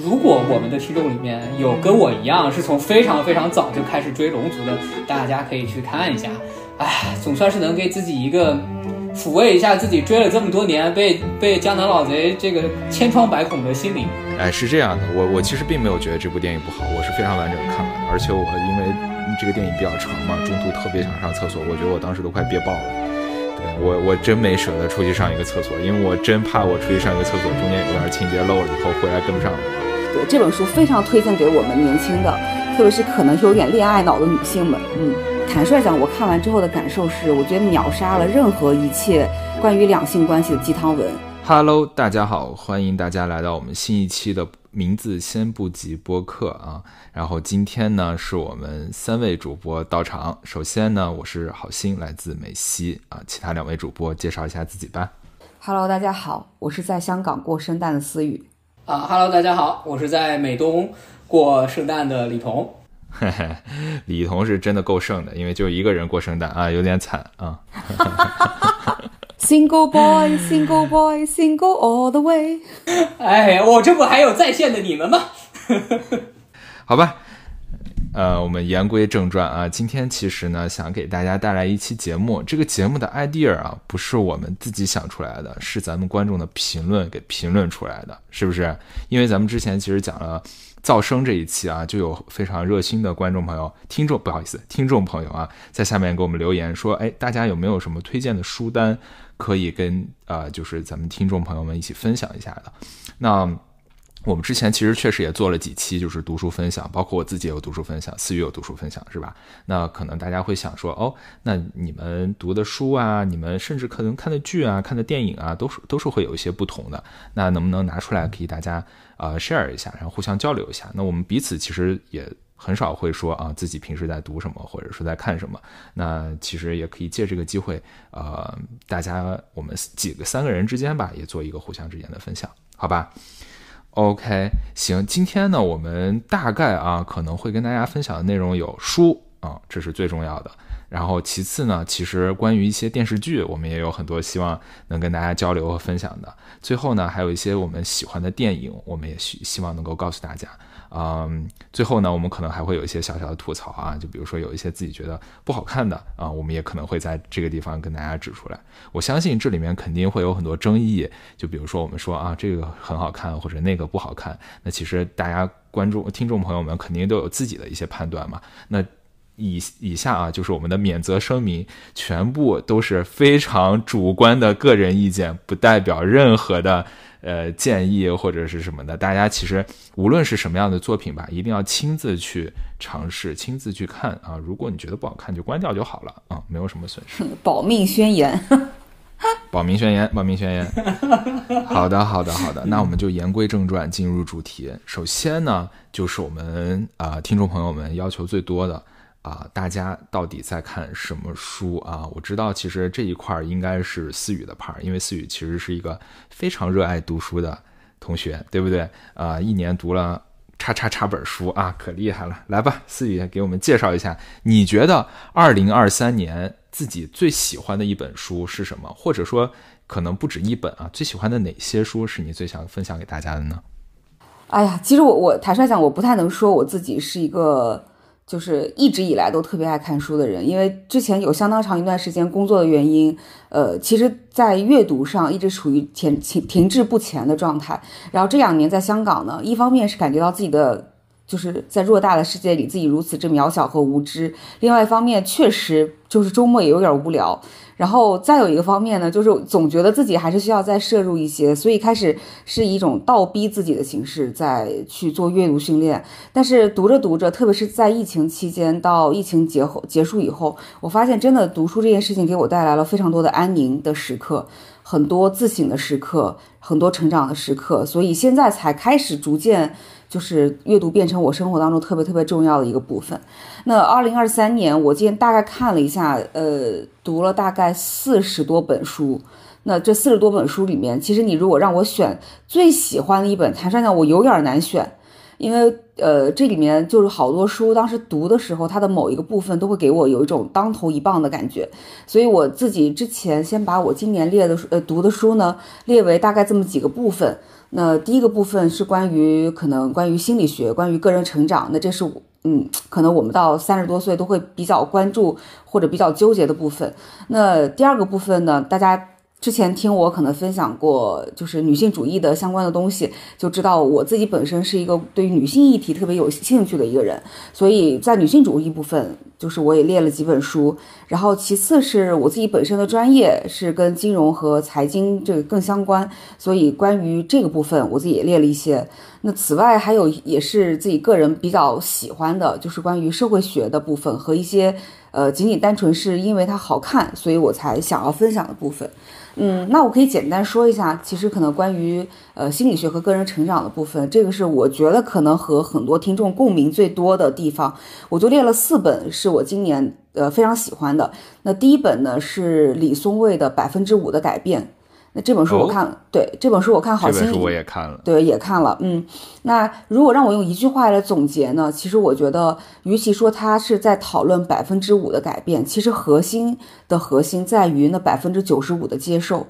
如果我们的听众里面有跟我一样是从非常非常早就开始追龙族的，大家可以去看一下。哎，总算是能给自己一个抚慰一下自己追了这么多年被 被江南老贼这个千疮百孔的心灵。哎，是这样的，我我其实并没有觉得这部电影不好，我是非常完整看完的，而且我因为这个电影比较长嘛，中途特别想上厕所，我觉得我当时都快憋爆了。对我我真没舍得出去上一个厕所，因为我真怕我出去上一个厕所中间有点情节漏了以后回来跟不上了。对这本书非常推荐给我们年轻的，特别是可能有点恋爱脑的女性们。嗯，坦率讲，我看完之后的感受是，我觉得秒杀了任何一切关于两性关系的鸡汤文。Hello，大家好，欢迎大家来到我们新一期的名字先不急播客啊。然后今天呢，是我们三位主播到场。首先呢，我是好心，来自美西啊。其他两位主播介绍一下自己吧。Hello，大家好，我是在香港过圣诞的思雨。啊哈喽，大家好，我是在美东过圣诞的李彤。嘿嘿，李彤是真的够剩的，因为就一个人过圣诞啊，有点惨啊。Single boy, single boy, single all the way。哎，我这不还有在线的你们吗？好吧，呃，我们言归正传啊，今天其实呢，想给大家带来一期节目。这个节目的 idea 啊，不是我们自己想出来的，是咱们观众的评论给评论出来的，是不是？因为咱们之前其实讲了噪声这一期啊，就有非常热心的观众朋友、听众，不好意思，听众朋友啊，在下面给我们留言说，哎，大家有没有什么推荐的书单可以跟呃，就是咱们听众朋友们一起分享一下的？那。我们之前其实确实也做了几期，就是读书分享，包括我自己也有读书分享，思雨有读书分享，是吧？那可能大家会想说，哦，那你们读的书啊，你们甚至可能看的剧啊、看的电影啊，都是都是会有一些不同的。那能不能拿出来给大家呃 share 一下，然后互相交流一下？那我们彼此其实也很少会说啊，自己平时在读什么，或者说在看什么。那其实也可以借这个机会，呃，大家我们几个三个人之间吧，也做一个互相之间的分享，好吧？OK，行，今天呢，我们大概啊可能会跟大家分享的内容有书啊，这是最重要的。然后其次呢，其实关于一些电视剧，我们也有很多希望能跟大家交流和分享的。最后呢，还有一些我们喜欢的电影，我们也希希望能够告诉大家。嗯，最后呢，我们可能还会有一些小小的吐槽啊，就比如说有一些自己觉得不好看的啊，我们也可能会在这个地方跟大家指出来。我相信这里面肯定会有很多争议，就比如说我们说啊，这个很好看或者那个不好看，那其实大家观众、听众朋友们肯定都有自己的一些判断嘛。那以以下啊，就是我们的免责声明，全部都是非常主观的个人意见，不代表任何的。呃，建议或者是什么的，大家其实无论是什么样的作品吧，一定要亲自去尝试，亲自去看啊。如果你觉得不好看，就关掉就好了啊，没有什么损失。保命宣言，保命宣言，保命宣言。好的，好的，好的。那我们就言归正传，进入主题。首先呢，就是我们啊、听众朋友们要求最多的。啊，大家到底在看什么书啊？我知道，其实这一块儿应该是思雨的 part，因为思雨其实是一个非常热爱读书的同学，对不对？啊，一年读了叉叉叉本书啊，可厉害了！来吧，思雨给我们介绍一下，你觉得二零二三年自己最喜欢的一本书是什么？或者说，可能不止一本啊，最喜欢的哪些书是你最想分享给大家的呢？哎呀，其实我我坦率讲，我不太能说我自己是一个。就是一直以来都特别爱看书的人，因为之前有相当长一段时间工作的原因，呃，其实，在阅读上一直处于停停停滞不前的状态。然后这两年在香港呢，一方面是感觉到自己的就是在偌大的世界里自己如此之渺小和无知，另外一方面确实就是周末也有点无聊。然后再有一个方面呢，就是总觉得自己还是需要再摄入一些，所以开始是一种倒逼自己的形式在去做阅读训练。但是读着读着，特别是在疫情期间到疫情结后结束以后，我发现真的读书这件事情给我带来了非常多的安宁的时刻，很多自省的时刻，很多成长的时刻。所以现在才开始逐渐。就是阅读变成我生活当中特别特别重要的一个部分。那二零二三年，我今天大概看了一下，呃，读了大概四十多本书。那这四十多本书里面，其实你如果让我选最喜欢的一本，坦率讲，我有点难选。因为呃，这里面就是好多书，当时读的时候，它的某一个部分都会给我有一种当头一棒的感觉，所以我自己之前先把我今年列的呃读的书呢列为大概这么几个部分。那第一个部分是关于可能关于心理学，关于个人成长，那这是我嗯，可能我们到三十多岁都会比较关注或者比较纠结的部分。那第二个部分呢，大家。之前听我可能分享过，就是女性主义的相关的东西，就知道我自己本身是一个对于女性议题特别有兴趣的一个人，所以在女性主义部分，就是我也列了几本书。然后其次是我自己本身的专业是跟金融和财经这个更相关，所以关于这个部分，我自己也列了一些。那此外还有也是自己个人比较喜欢的，就是关于社会学的部分和一些呃仅仅单纯是因为它好看，所以我才想要分享的部分。嗯，那我可以简单说一下，其实可能关于呃心理学和个人成长的部分，这个是我觉得可能和很多听众共鸣最多的地方，我就列了四本是我今年呃非常喜欢的。那第一本呢是李松蔚的《百分之五的改变》。那这本书我看，对这本书我看好心，这本书我也看了，对也看了，嗯。那如果让我用一句话来总结呢，其实我觉得，与其说它是在讨论百分之五的改变，其实核心的核心在于那百分之九十五的接受，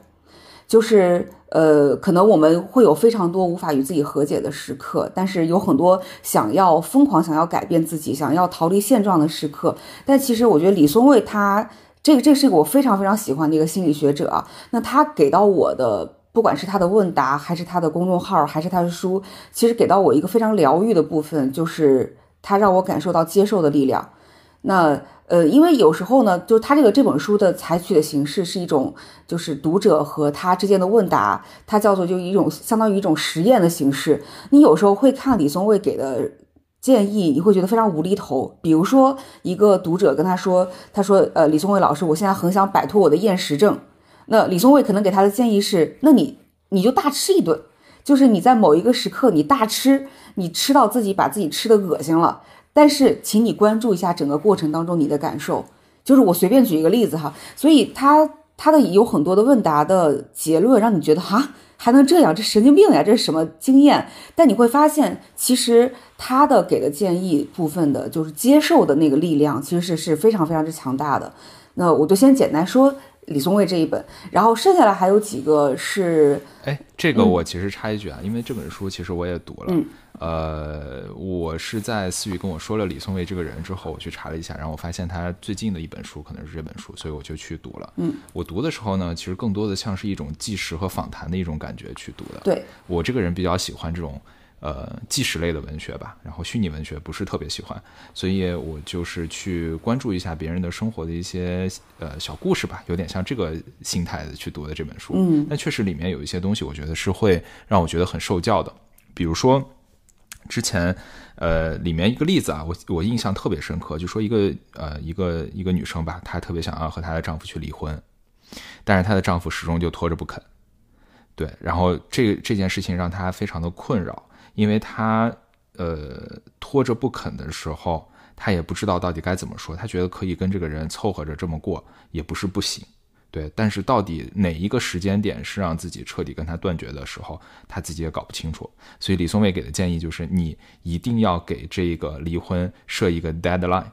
就是呃，可能我们会有非常多无法与自己和解的时刻，但是有很多想要疯狂想要改变自己、想要逃离现状的时刻。但其实我觉得李松蔚他。这个这是一个我非常非常喜欢的一个心理学者啊，那他给到我的，不管是他的问答，还是他的公众号，还是他的书，其实给到我一个非常疗愈的部分，就是他让我感受到接受的力量。那呃，因为有时候呢，就他这个这本书的采取的形式是一种，就是读者和他之间的问答，它叫做就一种相当于一种实验的形式。你有时候会看李松蔚给的。建议你会觉得非常无厘头，比如说一个读者跟他说，他说，呃，李松蔚老师，我现在很想摆脱我的厌食症。那李松蔚可能给他的建议是，那你你就大吃一顿，就是你在某一个时刻你大吃，你吃到自己把自己吃的恶心了。但是，请你关注一下整个过程当中你的感受。就是我随便举一个例子哈，所以他他的有很多的问答的结论让你觉得哈。还能这样？这神经病呀！这是什么经验？但你会发现，其实他的给的建议部分的，就是接受的那个力量，其实是是非常非常之强大的。那我就先简单说李松蔚这一本，然后剩下来还有几个是……哎，这个我其实插一句啊，因为这本书其实我也读了。嗯。呃，我是在思雨跟我说了李松蔚这个人之后，我去查了一下，然后我发现他最近的一本书可能是这本书，所以我就去读了。嗯，我读的时候呢，其实更多的像是一种纪实和访谈的一种感觉去读的。对我这个人比较喜欢这种呃纪实类的文学吧，然后虚拟文学不是特别喜欢，所以我就是去关注一下别人的生活的一些呃小故事吧，有点像这个心态的去读的这本书。嗯，但确实里面有一些东西，我觉得是会让我觉得很受教的，比如说。之前，呃，里面一个例子啊，我我印象特别深刻，就说一个呃一个一个女生吧，她特别想要和她的丈夫去离婚，但是她的丈夫始终就拖着不肯，对，然后这这件事情让她非常的困扰，因为他呃拖着不肯的时候，他也不知道到底该怎么说，他觉得可以跟这个人凑合着这么过，也不是不行。对，但是到底哪一个时间点是让自己彻底跟他断绝的时候，他自己也搞不清楚。所以李松蔚给的建议就是，你一定要给这个离婚设一个 deadline，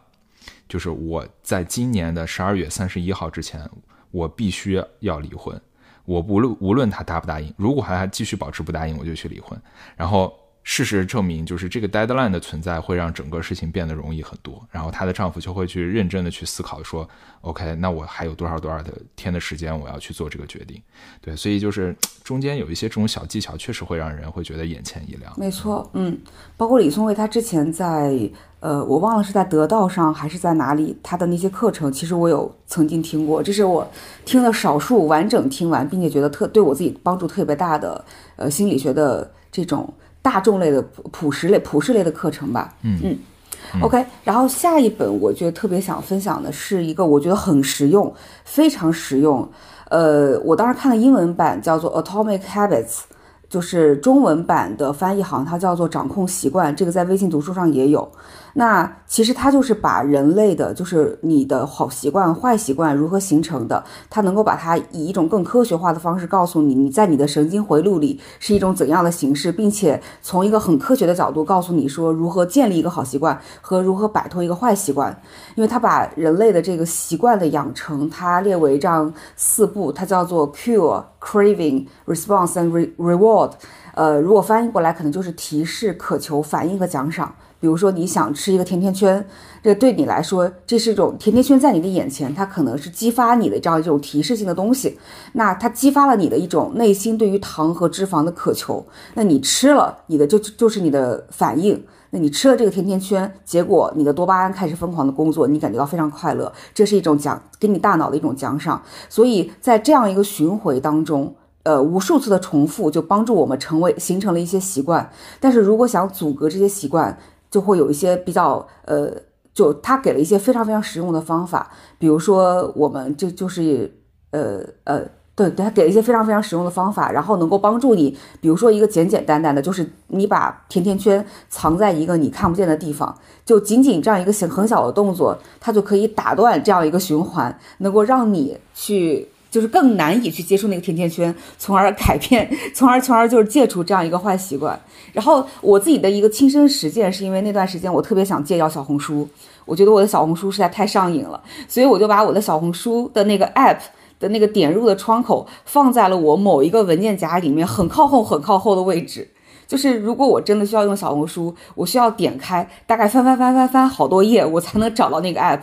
就是我在今年的十二月三十一号之前，我必须要离婚。我不论无论他答不答应，如果还继续保持不答应，我就去离婚。然后。事实证明，就是这个 deadline 的存在会让整个事情变得容易很多。然后她的丈夫就会去认真的去思考，说，OK，那我还有多少多少的天的时间，我要去做这个决定。对，所以就是 中间有一些这种小技巧，确实会让人会觉得眼前一亮。没错，嗯，包括李松蔚，他之前在呃，我忘了是在得道上还是在哪里，他的那些课程，其实我有曾经听过，这是我听了少数完整听完，并且觉得特对我自己帮助特别大的呃心理学的这种。大众类的普普实类普世类的课程吧，嗯嗯，OK。然后下一本我觉得特别想分享的是一个我觉得很实用，非常实用。呃，我当时看了英文版叫做《Atomic Habits》，就是中文版的翻译好像它叫做掌控习惯，这个在微信读书上也有。那其实它就是把人类的，就是你的好习惯、坏习惯如何形成的，它能够把它以一种更科学化的方式告诉你，你在你的神经回路里是一种怎样的形式，并且从一个很科学的角度告诉你说如何建立一个好习惯和如何摆脱一个坏习惯。因为它把人类的这个习惯的养成，它列为这样四步，它叫做 cure、craving、response and re reward。呃，如果翻译过来，可能就是提示、渴求、反应和奖赏。比如说，你想吃一个甜甜圈，这对你来说，这是一种甜甜圈在你的眼前，它可能是激发你的这样一种提示性的东西。那它激发了你的一种内心对于糖和脂肪的渴求。那你吃了，你的就就是你的反应。那你吃了这个甜甜圈，结果你的多巴胺开始疯狂的工作，你感觉到非常快乐，这是一种奖，给你大脑的一种奖赏。所以在这样一个循环当中。呃，无数次的重复就帮助我们成为形成了一些习惯，但是如果想阻隔这些习惯，就会有一些比较呃，就他给了一些非常非常实用的方法，比如说我们这就是呃呃，对对，他给了一些非常非常实用的方法，然后能够帮助你，比如说一个简简单单的，就是你把甜甜圈藏在一个你看不见的地方，就仅仅这样一个很很小的动作，它就可以打断这样一个循环，能够让你去。就是更难以去接触那个甜甜圈，从而改变，从而从而就是戒除这样一个坏习惯。然后我自己的一个亲身实践，是因为那段时间我特别想戒掉小红书，我觉得我的小红书实在太上瘾了，所以我就把我的小红书的那个 app 的那个点入的窗口放在了我某一个文件夹里面很靠后、很靠后的位置。就是如果我真的需要用小红书，我需要点开，大概翻翻翻翻翻好多页，我才能找到那个 app。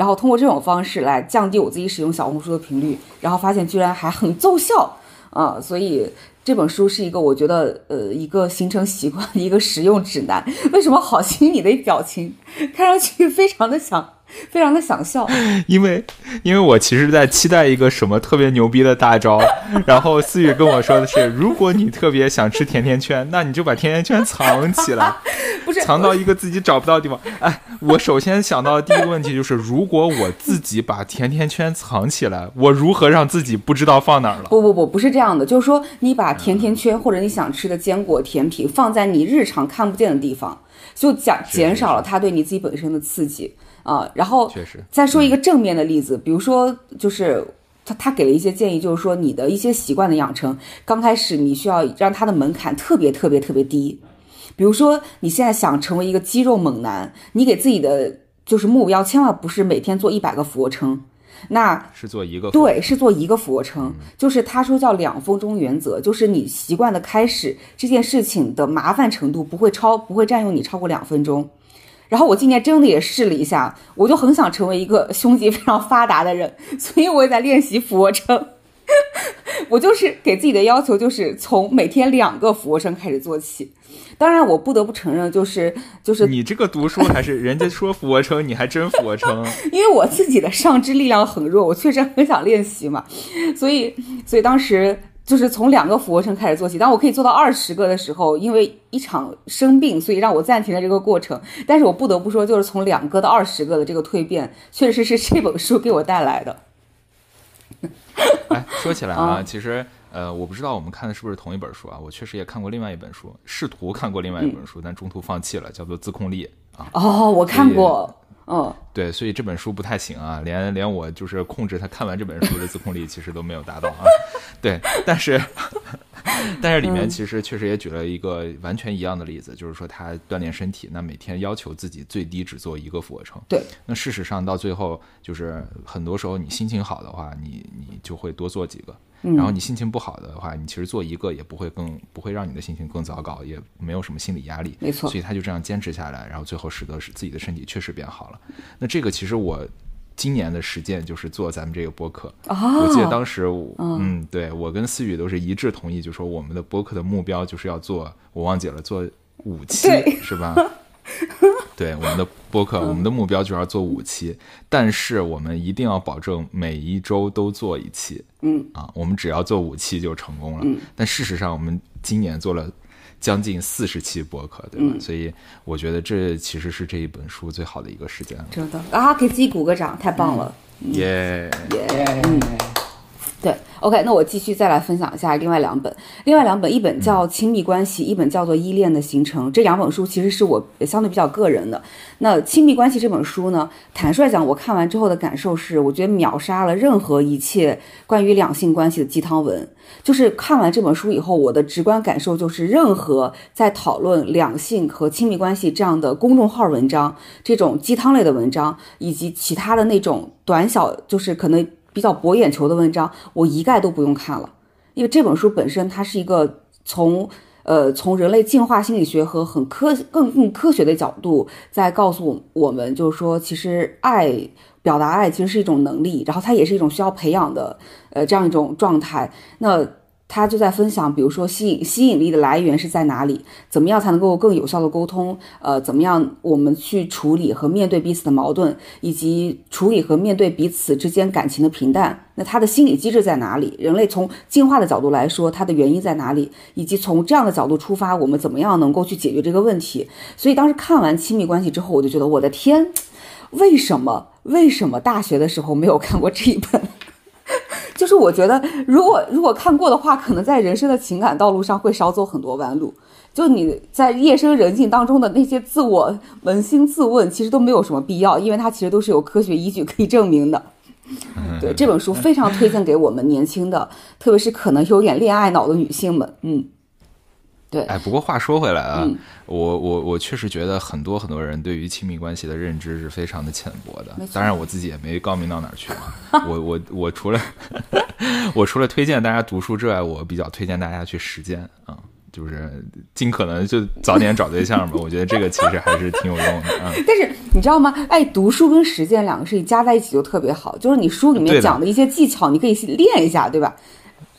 然后通过这种方式来降低我自己使用小红书的频率，然后发现居然还很奏效啊！所以这本书是一个我觉得呃一个形成习惯 一个实用指南。为什么好心你的表情看上去非常的想？非常的想笑，因为因为我其实在期待一个什么特别牛逼的大招，然后思雨跟我说的是，如果你特别想吃甜甜圈，那你就把甜甜圈藏起来，不是藏到一个自己找不到的地方。哎，我首先想到的第一个问题就是，如果我自己把甜甜圈藏起来，我如何让自己不知道放哪儿了？不不不，不是这样的，就是说你把甜甜圈或者你想吃的坚果甜品放在你日常看不见的地方，就减减少了它对你自己本身的刺激。啊，然后确实再说一个正面的例子，比如说，就是他他给了一些建议，就是说你的一些习惯的养成，刚开始你需要让他的门槛特别特别特别低。比如说你现在想成为一个肌肉猛男，你给自己的就是目标，千万不是每天做一百个俯卧撑，那是做一个对，是做一个俯卧撑，就是他说叫两分钟原则，就是你习惯的开始这件事情的麻烦程度不会超，不会占用你超过两分钟。然后我今年真的也试了一下，我就很想成为一个胸肌非常发达的人，所以我也在练习俯卧撑。我就是给自己的要求就是从每天两个俯卧撑开始做起。当然，我不得不承认，就是就是你这个读书还是人家说俯卧撑，你还真俯卧撑。因为我自己的上肢力量很弱，我确实很想练习嘛，所以所以当时。就是从两个俯卧撑开始做起，当我可以做到二十个的时候，因为一场生病，所以让我暂停了这个过程。但是我不得不说，就是从两个到二十个的这个蜕变，确实是这本书给我带来的。哎，说起来啊，其实呃，我不知道我们看的是不是同一本书啊？我确实也看过另外一本书，试图看过另外一本书，但中途放弃了，叫做《自控力》啊。哦，我看过。嗯，对，所以这本书不太行啊，连连我就是控制他看完这本书的自控力，其实都没有达到啊。对，但是 但是里面其实确实也举了一个完全一样的例子，就是说他锻炼身体，那每天要求自己最低只做一个俯卧撑。对，那事实上到最后，就是很多时候你心情好的话，你你就会多做几个。然后你心情不好的话，你其实做一个也不会更不会让你的心情更糟糕，也没有什么心理压力。没错，所以他就这样坚持下来，然后最后使得使自己的身体确实变好了。那这个其实我今年的实践就是做咱们这个播客。我记得当时，嗯，对我跟思雨都是一致同意，就说我们的播客的目标就是要做，我忘记了做五期是吧？对我们的播客，我们的目标就是要做五期，但是我们一定要保证每一周都做一期。嗯啊，我们只要做五期就成功了。但事实上，我们今年做了将近四十期播客，对吧？所以我觉得这其实是这一本书最好的一个时间了。真的啊，给自己鼓个掌，太棒了！耶耶！OK，那我继续再来分享一下另外两本，另外两本，一本叫《亲密关系》，一本叫做《依恋的形成》。这两本书其实是我相对比较个人的。那《亲密关系》这本书呢，坦率讲，我看完之后的感受是，我觉得秒杀了任何一切关于两性关系的鸡汤文。就是看完这本书以后，我的直观感受就是，任何在讨论两性和亲密关系这样的公众号文章，这种鸡汤类的文章，以及其他的那种短小，就是可能。比较博眼球的文章，我一概都不用看了，因为这本书本身它是一个从呃从人类进化心理学和很科更更科学的角度在告诉我们，就是说其实爱表达爱其实是一种能力，然后它也是一种需要培养的呃这样一种状态。那他就在分享，比如说吸引吸引力的来源是在哪里？怎么样才能够更有效的沟通？呃，怎么样我们去处理和面对彼此的矛盾，以及处理和面对彼此之间感情的平淡？那他的心理机制在哪里？人类从进化的角度来说，它的原因在哪里？以及从这样的角度出发，我们怎么样能够去解决这个问题？所以当时看完亲密关系之后，我就觉得我的天，为什么为什么大学的时候没有看过这一本？就是我觉得，如果如果看过的话，可能在人生的情感道路上会少走很多弯路。就你在夜深人静当中的那些自我扪心自问，其实都没有什么必要，因为它其实都是有科学依据可以证明的。对这本书非常推荐给我们年轻的，特别是可能有点恋爱脑的女性们。嗯。对，哎，不过话说回来啊，我我我确实觉得很多很多人对于亲密关系的认知是非常的浅薄的。当然我自己也没高明到哪儿去。我我我除了 我除了推荐大家读书之外，我比较推荐大家去实践啊，就是尽可能就早点找对象吧。我觉得这个其实还是挺有用的啊。但是你知道吗？哎，读书跟实践两个事情加在一起就特别好。就是你书里面讲的一些技巧，你可以练一下，对吧？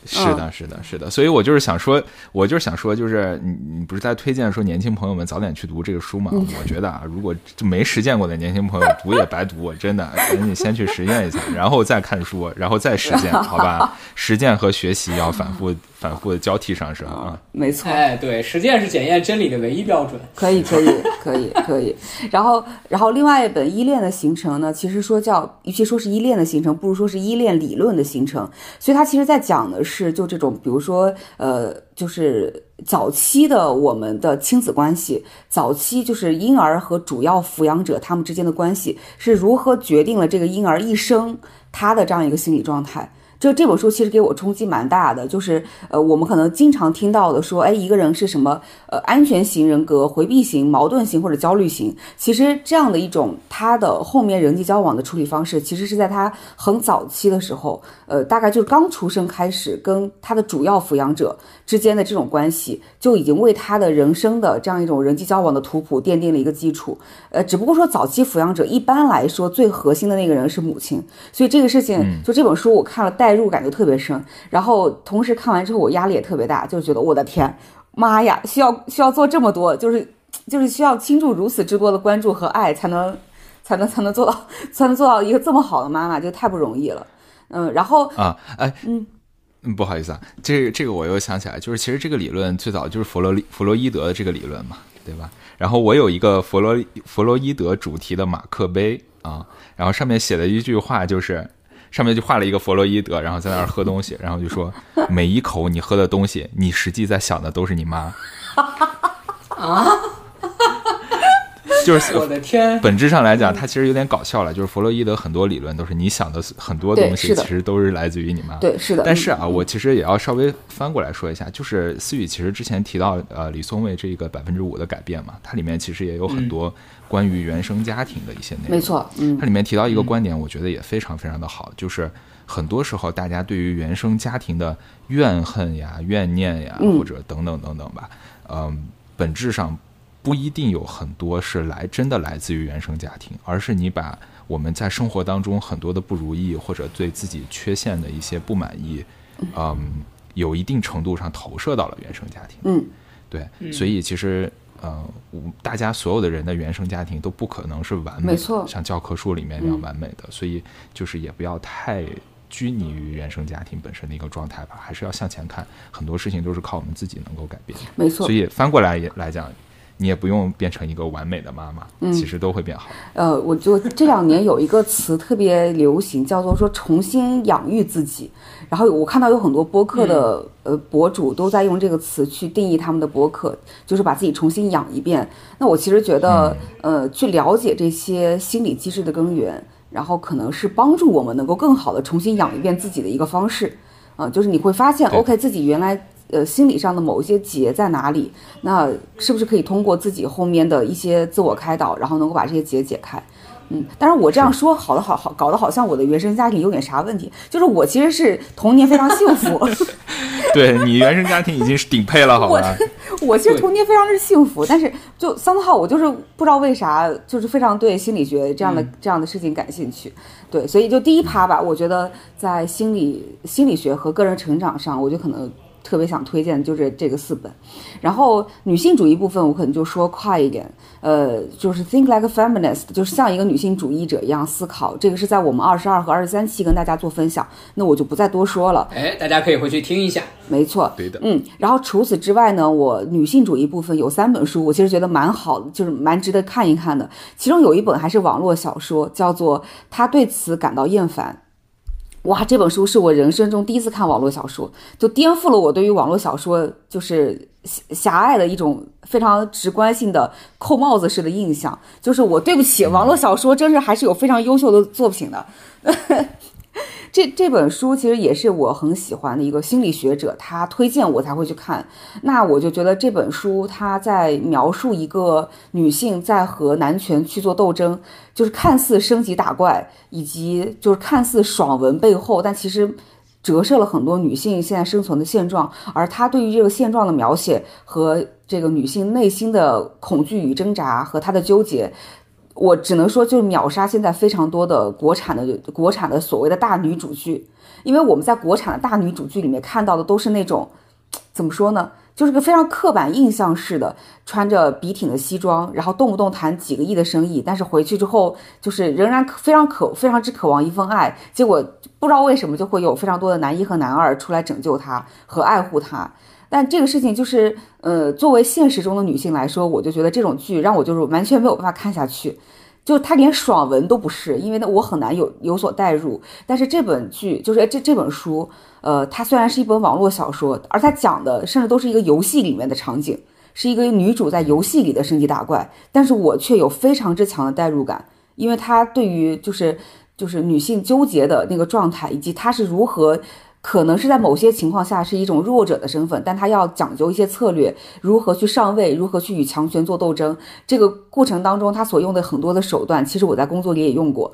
是的，是的，是的，所以我就是想说，我就是想说，就是你你不是在推荐说年轻朋友们早点去读这个书吗？我觉得啊，如果就没实践过的年轻朋友读也白读，真的，赶紧先去实践一下，然后再看书，然后再实践，好吧？实践和学习要反复。反复的交替上升啊，没错，哎，对，实践是检验真理的唯一标准。可以，可以，可以，可以。然后，然后另外一本《依恋的形成》呢，其实说叫，与其说是依恋的形成，不如说是依恋理论的形成。所以它其实在讲的是，是就这种，比如说，呃，就是早期的我们的亲子关系，早期就是婴儿和主要抚养者他们之间的关系是如何决定了这个婴儿一生他的这样一个心理状态。就这本书其实给我冲击蛮大的，就是呃，我们可能经常听到的说，哎，一个人是什么呃安全型人格、回避型、矛盾型或者焦虑型。其实这样的一种他的后面人际交往的处理方式，其实是在他很早期的时候，呃，大概就是刚出生开始，跟他的主要抚养者之间的这种关系，就已经为他的人生的这样一种人际交往的图谱奠定了一个基础。呃，只不过说早期抚养者一般来说最核心的那个人是母亲，所以这个事情就这本书我看了带。代入感就特别深，然后同时看完之后我压力也特别大，就觉得我的天，妈呀，需要需要做这么多，就是就是需要倾注如此之多的关注和爱，才能才能才能做到才能做到一个这么好的妈妈，就太不容易了。嗯，然后啊，哎，嗯，嗯不好意思啊，这这个我又想起来，就是其实这个理论最早就是弗洛弗洛伊德的这个理论嘛，对吧？然后我有一个弗洛弗洛伊德主题的马克杯啊，然后上面写的一句话就是。上面就画了一个弗洛伊德，然后在那儿喝东西，然后就说每一口你喝的东西，你实际在想的都是你妈。啊！就是我的天，本质上来讲，它其实有点搞笑了。就是弗洛伊德很多理论都是你想的很多东西，其实都是来自于你妈。对，是的。但是啊，我其实也要稍微翻过来说一下，就是思雨其实之前提到呃李松蔚这个百分之五的改变嘛，它里面其实也有很多。关于原生家庭的一些内容，没错，嗯，它里面提到一个观点，我觉得也非常非常的好，就是很多时候大家对于原生家庭的怨恨呀、怨念呀，或者等等等等吧，嗯，本质上不一定有很多是来真的来自于原生家庭，而是你把我们在生活当中很多的不如意或者对自己缺陷的一些不满意，嗯，有一定程度上投射到了原生家庭，嗯，对，所以其实。呃，大家所有的人的原生家庭都不可能是完美，没错，像教科书里面那样完美的，所以就是也不要太拘泥于原生家庭本身的一个状态吧，还是要向前看，很多事情都是靠我们自己能够改变，没错。所以翻过来也来讲，你也不用变成一个完美的妈妈，嗯其实都会变好。呃，我就这两年有一个词特别流行，叫做说重新养育自己。然后我看到有很多播客的、呃博主都在用这个词去定义他们的播客，就是把自己重新养一遍。那我其实觉得，呃，去了解这些心理机制的根源，然后可能是帮助我们能够更好的重新养一遍自己的一个方式。啊、就是你会发现，OK，自己原来呃心理上的某一些结在哪里，那是不是可以通过自己后面的一些自我开导，然后能够把这些结解开？嗯，但是我这样说好的好好搞得好像我的原生家庭有点啥问题，就是我其实是童年非常幸福 对你原生家庭已经是顶配了，好吧？我 其实童年非常之幸福，但是就 somehow 我就是不知道为啥，就是非常对心理学这样的、这样的事情感兴趣。对，所以就第一趴吧，我觉得在心理心理学和个人成长上，我就可能特别想推荐的就是这个四本。然后女性主义部分，我可能就说快一点，呃，就是 Think Like a Feminist，就是像一个女性主义者一样思考。这个是在我们二十二和二十三期跟大家做分享，那我就不再多说了。哎，大家可以回去听一下。没错，对的嗯，然后除此之外呢，我女性主义部分有三本书，我其实觉得蛮好的，就是蛮值得看一看的。其中有一本还是网络小说，叫做《他对此感到厌烦》。哇，这本书是我人生中第一次看网络小说，就颠覆了我对于网络小说就是狭狭隘的一种非常直观性的扣帽子式的印象。就是我对不起，网络小说真是还是有非常优秀的作品的。这这本书其实也是我很喜欢的一个心理学者，他推荐我才会去看。那我就觉得这本书他在描述一个女性在和男权去做斗争，就是看似升级打怪，以及就是看似爽文背后，但其实折射了很多女性现在生存的现状。而他对于这个现状的描写和这个女性内心的恐惧与挣扎和她的纠结。我只能说，就是秒杀现在非常多的国产的国产的所谓的大女主剧，因为我们在国产的大女主剧里面看到的都是那种，怎么说呢，就是个非常刻板印象式的，穿着笔挺的西装，然后动不动谈几个亿的生意，但是回去之后就是仍然非常渴非常之渴望一份爱，结果不知道为什么就会有非常多的男一和男二出来拯救她和爱护她。但这个事情就是，呃，作为现实中的女性来说，我就觉得这种剧让我就是完全没有办法看下去，就它连爽文都不是，因为呢我很难有有所代入。但是这本剧就是这这本书，呃，它虽然是一本网络小说，而它讲的甚至都是一个游戏里面的场景，是一个女主在游戏里的升级打怪，但是我却有非常之强的代入感，因为它对于就是就是女性纠结的那个状态，以及她是如何。可能是在某些情况下是一种弱者的身份，但他要讲究一些策略，如何去上位，如何去与强权做斗争。这个过程当中，他所用的很多的手段，其实我在工作里也用过。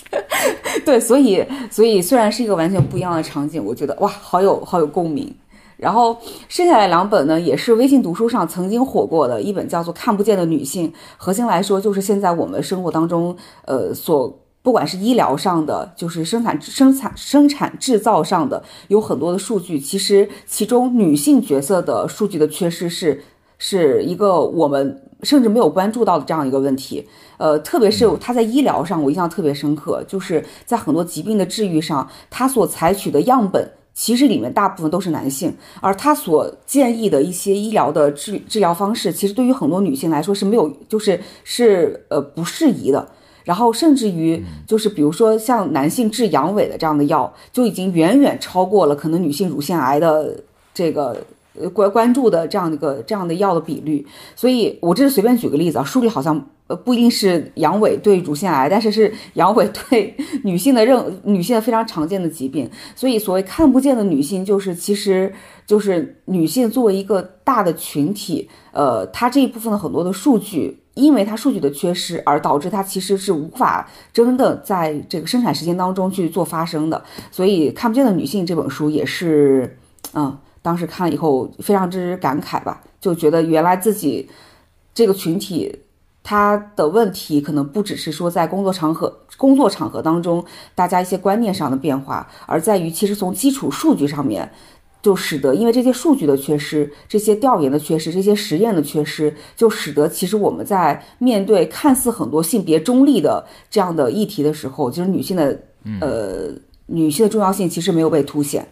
对，所以所以虽然是一个完全不一样的场景，我觉得哇，好有好有共鸣。然后剩下来两本呢，也是微信读书上曾经火过的一本，叫做《看不见的女性》。核心来说，就是现在我们生活当中，呃，所不管是医疗上的，就是生产生产生产制造上的，有很多的数据，其实其中女性角色的数据的缺失是是一个我们甚至没有关注到的这样一个问题。呃，特别是她在医疗上，我印象特别深刻，就是在很多疾病的治愈上，她所采取的样本。其实里面大部分都是男性，而他所建议的一些医疗的治治疗方式，其实对于很多女性来说是没有，就是是呃不适宜的。然后甚至于就是比如说像男性治阳痿的这样的药，就已经远远超过了可能女性乳腺癌的这个呃关关注的这样的一个这样的药的比率。所以我这是随便举个例子啊，书里好像呃不一定是阳痿对乳腺癌，但是是阳痿对女性的任女性的非常常见的疾病。所以所谓看不见的女性，就是其实就是女性作为一个大的群体，呃，她这一部分的很多的数据。因为它数据的缺失，而导致它其实是无法真的在这个生产时间当中去做发生的。所以，《看不见的女性》这本书也是，嗯，当时看了以后非常之感慨吧，就觉得原来自己这个群体。他的问题可能不只是说在工作场合、工作场合当中大家一些观念上的变化，而在于其实从基础数据上面，就使得因为这些数据的缺失、这些调研的缺失、这些实验的缺失，就使得其实我们在面对看似很多性别中立的这样的议题的时候，其实女性的呃女性的重要性其实没有被凸显。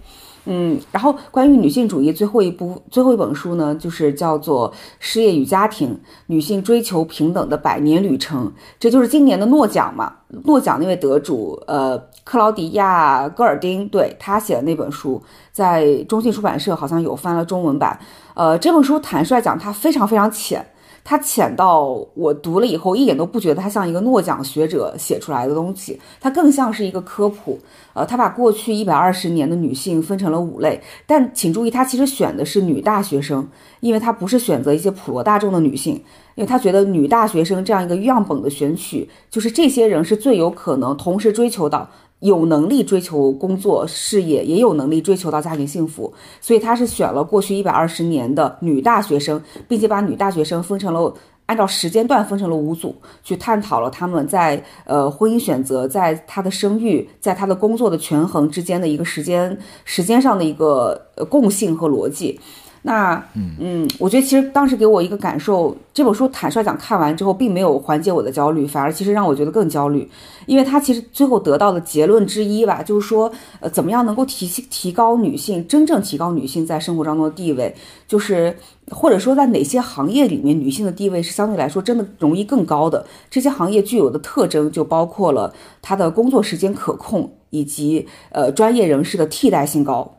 嗯，然后关于女性主义最后一部最后一本书呢，就是叫做《事业与家庭：女性追求平等的百年旅程》，这就是今年的诺奖嘛。诺奖那位得主，呃，克劳迪亚·戈尔丁，对他写的那本书，在中信出版社好像有翻了中文版。呃，这本书坦率讲，它非常非常浅。它浅到我读了以后一点都不觉得它像一个诺奖学者写出来的东西，它更像是一个科普。呃，他把过去一百二十年的女性分成了五类，但请注意，他其实选的是女大学生，因为他不是选择一些普罗大众的女性，因为他觉得女大学生这样一个样本的选取，就是这些人是最有可能同时追求到。有能力追求工作事业，也有能力追求到家庭幸福，所以他是选了过去一百二十年的女大学生，并且把女大学生分成了按照时间段分成了五组，去探讨了他们在呃婚姻选择、在他的生育、在他的工作的权衡之间的一个时间时间上的一个共性和逻辑。那嗯，我觉得其实当时给我一个感受，这本书坦率讲看完之后，并没有缓解我的焦虑，反而其实让我觉得更焦虑，因为他其实最后得到的结论之一吧，就是说，呃，怎么样能够提提高女性真正提高女性在生活当中的地位，就是或者说在哪些行业里面女性的地位是相对来说真的容易更高的，这些行业具有的特征就包括了她的工作时间可控以及呃专业人士的替代性高。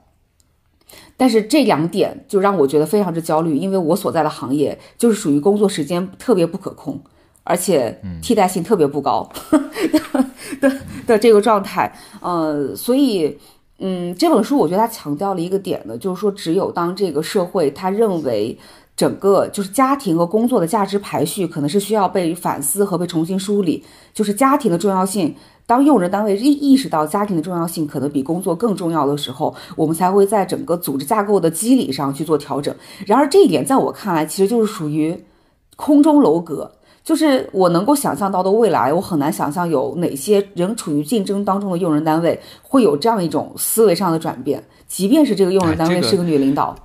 但是这两点就让我觉得非常之焦虑，因为我所在的行业就是属于工作时间特别不可控，而且替代性特别不高 的的这个状态。呃，所以，嗯，这本书我觉得它强调了一个点呢，就是说，只有当这个社会他认为整个就是家庭和工作的价值排序可能是需要被反思和被重新梳理，就是家庭的重要性。当用人单位意意识到家庭的重要性可能比工作更重要的时候，我们才会在整个组织架构的机理上去做调整。然而这一点在我看来，其实就是属于空中楼阁。就是我能够想象到的未来，我很难想象有哪些仍处于竞争当中的用人单位会有这样一种思维上的转变，即便是这个用人单位是个女领导。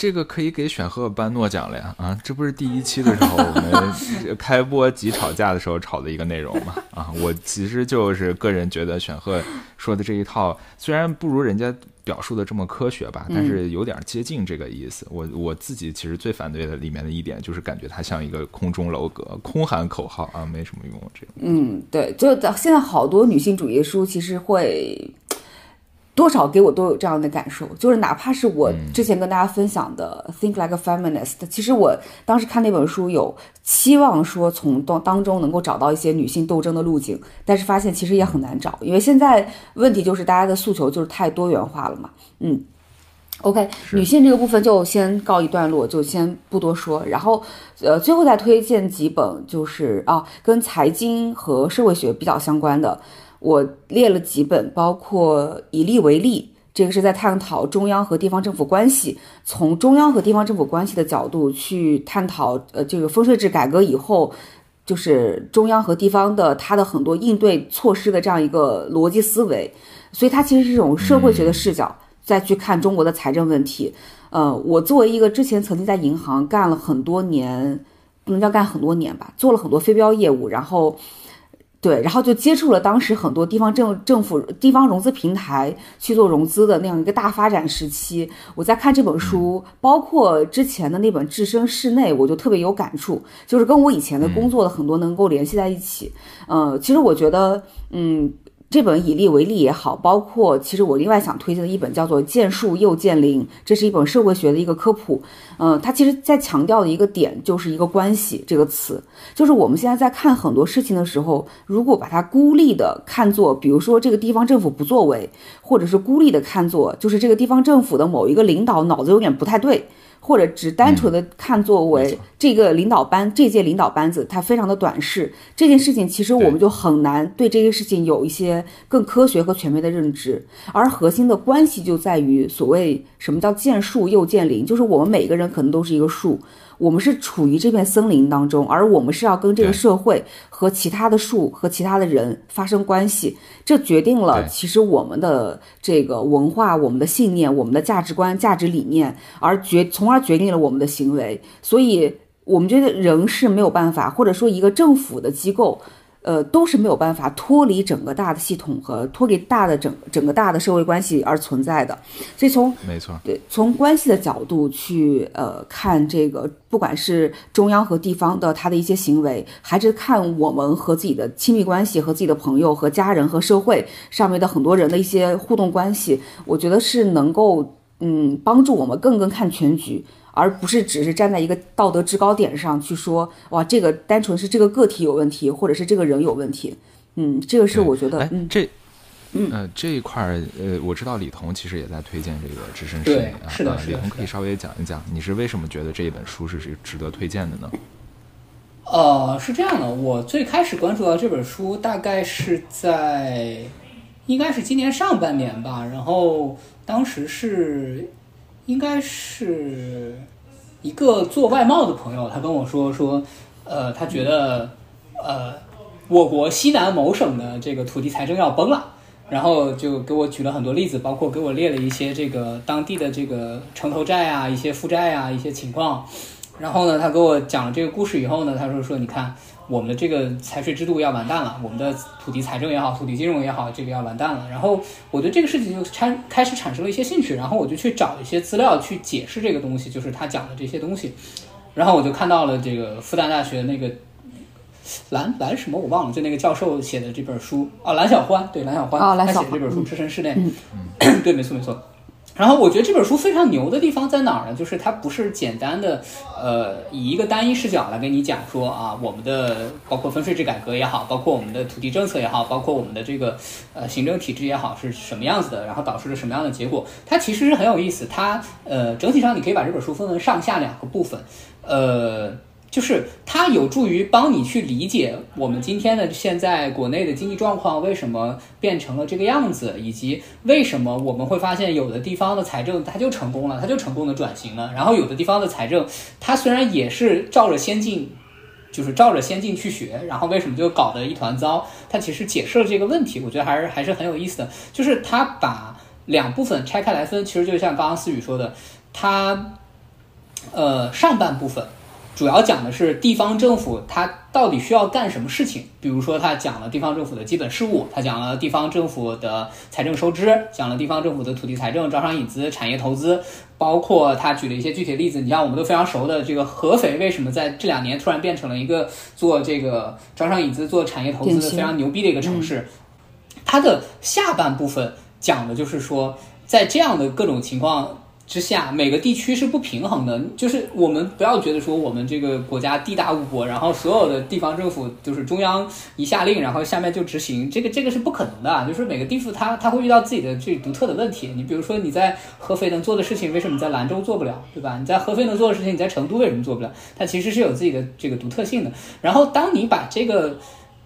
这个可以给选赫颁诺奖了呀！啊，这不是第一期的时候我们开播即吵架的时候吵的一个内容吗？啊，我其实就是个人觉得选赫说的这一套虽然不如人家表述的这么科学吧，但是有点接近这个意思。我我自己其实最反对的里面的一点就是感觉它像一个空中楼阁，空喊口号啊，没什么用。这个，嗯，对，就现在好多女性主义书其实会。多少给我都有这样的感受，就是哪怕是我之前跟大家分享的《Think Like a Feminist》，其实我当时看那本书有期望说从当当中能够找到一些女性斗争的路径，但是发现其实也很难找，因为现在问题就是大家的诉求就是太多元化了嘛。嗯，OK，女性这个部分就先告一段落，就先不多说。然后，呃，最后再推荐几本，就是啊，跟财经和社会学比较相关的。我列了几本，包括《以利为例》，这个是在探讨中央和地方政府关系，从中央和地方政府关系的角度去探讨，呃，这个分税制改革以后，就是中央和地方的它的很多应对措施的这样一个逻辑思维，所以它其实是一种社会学的视角再去看中国的财政问题。呃，我作为一个之前曾经在银行干了很多年，不能叫干很多年吧，做了很多非标业务，然后。对，然后就接触了当时很多地方政政府、地方融资平台去做融资的那样一个大发展时期。我在看这本书，包括之前的那本《置身事内》，我就特别有感触，就是跟我以前的工作的很多能够联系在一起。呃，其实我觉得，嗯。这本以利为例也好，包括其实我另外想推荐的一本叫做《见树又见林》，这是一本社会学的一个科普。嗯，它其实在强调的一个点就是一个关系这个词，就是我们现在在看很多事情的时候，如果把它孤立的看作，比如说这个地方政府不作为，或者是孤立的看作就是这个地方政府的某一个领导脑子有点不太对。或者只单纯的看作为这个领导班这届领导班子，他非常的短视，这件事情其实我们就很难对这些事情有一些更科学和全面的认知。而核心的关系就在于所谓什么叫见树又见林，就是我们每个人可能都是一个树。我们是处于这片森林当中，而我们是要跟这个社会和其他的树和其他的人发生关系，这决定了其实我们的这个文化、我们的信念、我们的价值观、价值理念，而决从而决定了我们的行为。所以，我们觉得人是没有办法，或者说一个政府的机构，呃，都是没有办法脱离整个大的系统和脱离大的整整个大的社会关系而存在的。所以从没错，对从关系的角度去呃看这个，不管是中央和地方的他的一些行为，还是看我们和自己的亲密关系、和自己的朋友、和家人和社会上面的很多人的一些互动关系，我觉得是能够嗯帮助我们更更看全局。而不是只是站在一个道德制高点上去说，哇，这个单纯是这个个体有问题，或者是这个人有问题。嗯，这个是我觉得，嗯，这，呃，这一块儿，呃，我知道李彤其实也在推荐这个《置身事内》啊，是的，李彤可以稍微讲一讲，你是为什么觉得这一本书是是值得推荐的呢？呃，是这样的，我最开始关注到这本书，大概是在应该是今年上半年吧，然后当时是。应该是一个做外贸的朋友，他跟我说说，呃，他觉得，呃，我国西南某省的这个土地财政要崩了，然后就给我举了很多例子，包括给我列了一些这个当地的这个城投债啊、一些负债啊、一些情况，然后呢，他给我讲了这个故事以后呢，他说说，你看。我们的这个财税制度要完蛋了，我们的土地财政也好，土地金融也好，这个要完蛋了。然后我对这个事情就产开始产生了一些兴趣，然后我就去找一些资料去解释这个东西，就是他讲的这些东西。然后我就看到了这个复旦大学那个蓝蓝什么我忘了，就那个教授写的这本书啊，蓝小欢对蓝小欢他写的这本书《置身事内》，对，没错没错。然后我觉得这本书非常牛的地方在哪儿呢？就是它不是简单的，呃，以一个单一视角来跟你讲说啊，我们的包括分税制改革也好，包括我们的土地政策也好，包括我们的这个呃行政体制也好是什么样子的，然后导致了什么样的结果。它其实是很有意思。它呃整体上你可以把这本书分为上下两个部分，呃。就是它有助于帮你去理解我们今天的现在国内的经济状况为什么变成了这个样子，以及为什么我们会发现有的地方的财政它就成功了，它就成功的转型了，然后有的地方的财政它虽然也是照着先进，就是照着先进去学，然后为什么就搞得一团糟？它其实解释了这个问题，我觉得还是还是很有意思的。就是它把两部分拆开来分，其实就像刚刚思雨说的，它呃上半部分。主要讲的是地方政府它到底需要干什么事情，比如说他讲了地方政府的基本事务，他讲了地方政府的财政收支，讲了地方政府的土地财政、招商引资、产业投资，包括他举了一些具体的例子。你像我们都非常熟的这个合肥，为什么在这两年突然变成了一个做这个招商引资、做产业投资非常牛逼的一个城市？它的下半部分讲的就是说，在这样的各种情况。之下，每个地区是不平衡的。就是我们不要觉得说我们这个国家地大物博，然后所有的地方政府就是中央一下令，然后下面就执行，这个这个是不可能的。就是每个地方它它会遇到自己的这独特的问题。你比如说你在合肥能做的事情，为什么在兰州做不了，对吧？你在合肥能做的事情，你在成都为什么做不了？它其实是有自己的这个独特性的。然后当你把这个。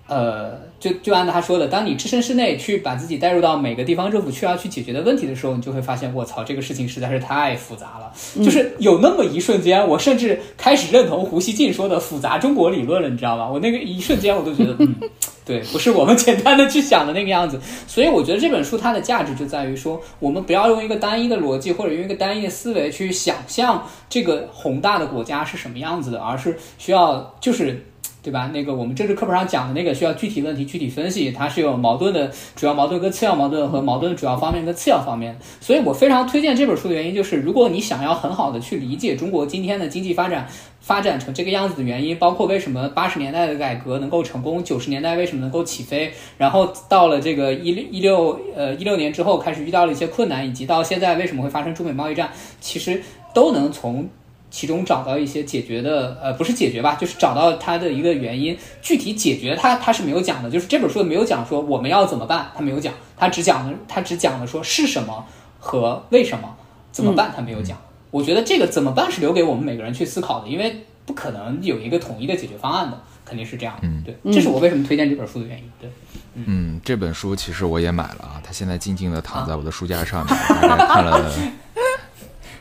呃，就就按他说的，当你置身事内去把自己带入到每个地方政府需要去解决的问题的时候，你就会发现，我操，这个事情实在是太复杂了。就是有那么一瞬间，我甚至开始认同胡锡进说的复杂中国理论了，你知道吧？我那个一瞬间，我都觉得，嗯，对，不是我们简单的去想的那个样子。所以我觉得这本书它的价值就在于说，我们不要用一个单一的逻辑或者用一个单一的思维去想象这个宏大的国家是什么样子的，而是需要就是。对吧？那个我们政治课本上讲的那个需要具体问题具体分析，它是有矛盾的主要矛盾跟次要矛盾和矛盾的主要方面跟次要方面。所以我非常推荐这本书的原因就是，如果你想要很好的去理解中国今天的经济发展发展成这个样子的原因，包括为什么八十年代的改革能够成功，九十年代为什么能够起飞，然后到了这个一六一六呃一六年之后开始遇到了一些困难，以及到现在为什么会发生中美贸易战，其实都能从。其中找到一些解决的，呃，不是解决吧，就是找到它的一个原因。具体解决它，它是没有讲的。就是这本书没有讲说我们要怎么办，他没有讲。他只讲了，他只讲了说是什么和为什么怎么办，他没有讲。我觉得这个怎么办是留给我们每个人去思考的，因为不可能有一个统一的解决方案的，肯定是这样。嗯，对，这是我为什么推荐这本书的原因。对，嗯，这本书其实我也买了啊，它现在静静的躺在我的书架上面，看了。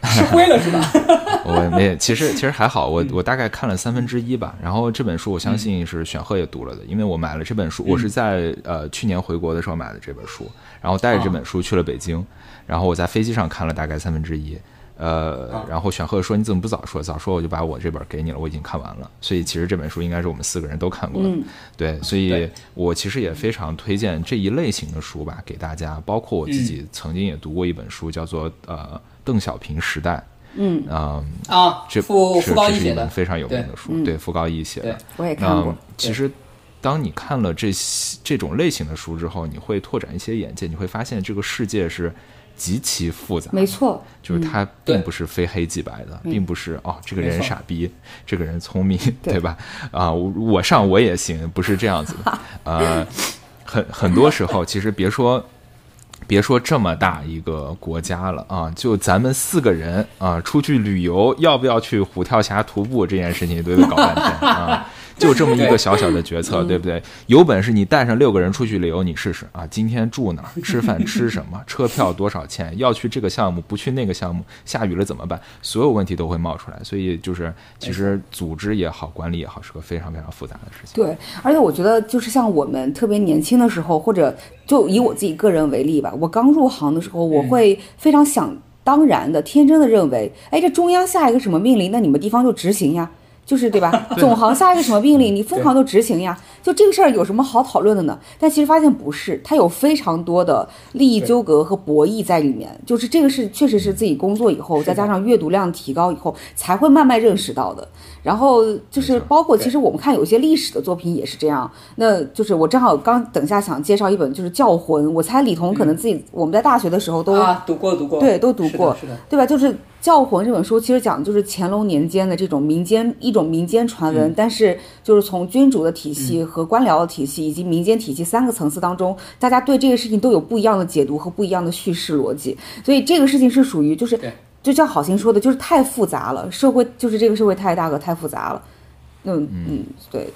吃灰了是吧？我没，其实其实还好，我我大概看了三分之一吧。然后这本书我相信是选赫也读了的，因为我买了这本书，我是在呃去年回国的时候买的这本书，然后带着这本书去了北京，然后我在飞机上看了大概三分之一，呃，然后选赫说你怎么不早说？早说我就把我这本给你了，我已经看完了。所以其实这本书应该是我们四个人都看过的。对，所以我其实也非常推荐这一类型的书吧，给大家。包括我自己曾经也读过一本书，叫做呃《邓小平时代》。嗯啊啊，这傅傅高义写的非常有名的书，对，傅高义写的，我也看过。其实，当你看了这这种类型的书之后，你会拓展一些眼界，你会发现这个世界是极其复杂。没错，就是它并不是非黑即白的，并不是哦，这个人傻逼，这个人聪明，对吧？啊，我上我也行，不是这样子的。呃，很很多时候，其实别说。别说这么大一个国家了啊，就咱们四个人啊，出去旅游要不要去虎跳峡徒步这件事情都得搞半天啊。就这么一个小小的决策，对不对？有本事你带上六个人出去旅游，你试试啊！今天住哪儿？吃饭吃什么？车票多少钱？要去这个项目不去那个项目？下雨了怎么办？所有问题都会冒出来。所以就是，其实组织也好，管理也好，是个非常非常复杂的事情。对，而且我觉得，就是像我们特别年轻的时候，或者就以我自己个人为例吧，我刚入行的时候，我会非常想当然的、天真的认为，哎，这中央下一个什么命令，那你们地方就执行呀。就是对吧？总行下一个什么命令，你疯狂就执行呀。就这个事儿有什么好讨论的呢？但其实发现不是，它有非常多的利益纠葛和博弈在里面。就是这个是确实是自己工作以后，再加上阅读量提高以后，才会慢慢认识到的。然后就是包括其实我们看有些历史的作品也是这样。那就是我正好刚等下想介绍一本就是《教魂》，我猜李彤可能自己我们在大学的时候都读过读过，对，都读过，对吧？就是。《教魂》这本书其实讲的就是乾隆年间的这种民间一种民间传闻，但是就是从君主的体系和官僚的体系以及民间体系三个层次当中，大家对这个事情都有不一样的解读和不一样的叙事逻辑，所以这个事情是属于就是就像好心说的，就是太复杂了，社会就是这个社会太大个太复杂了，嗯嗯。对，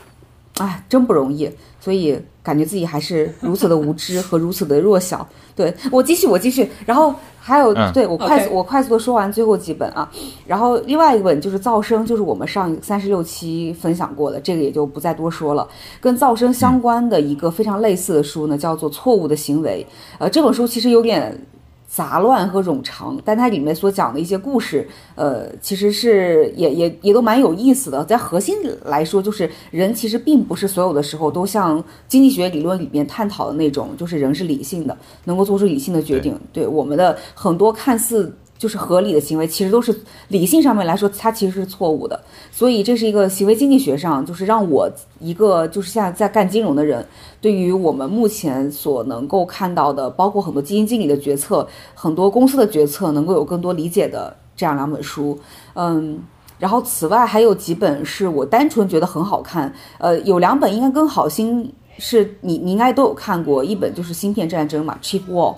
哎，真不容易，所以感觉自己还是如此的无知和如此的弱小。对我继续，我继续，然后。还有，对我快速我快速的说完最后几本啊，然后另外一本就是噪声，就是我们上三十六期分享过的，这个也就不再多说了。跟噪声相关的一个非常类似的书呢，叫做《错误的行为》。呃，这本书其实有点。杂乱和冗长，但它里面所讲的一些故事，呃，其实是也也也都蛮有意思的。在核心来说，就是人其实并不是所有的时候都像经济学理论里面探讨的那种，就是人是理性的，能够做出理性的决定。对我们的很多看似。就是合理的行为，其实都是理性上面来说，它其实是错误的。所以这是一个行为经济学上，就是让我一个就是现在在干金融的人，对于我们目前所能够看到的，包括很多基金经理的决策，很多公司的决策，能够有更多理解的这样两本书。嗯，然后此外还有几本是我单纯觉得很好看。呃，有两本应该跟好心是你你应该都有看过，一本就是《芯片战争》嘛，《Chip War》。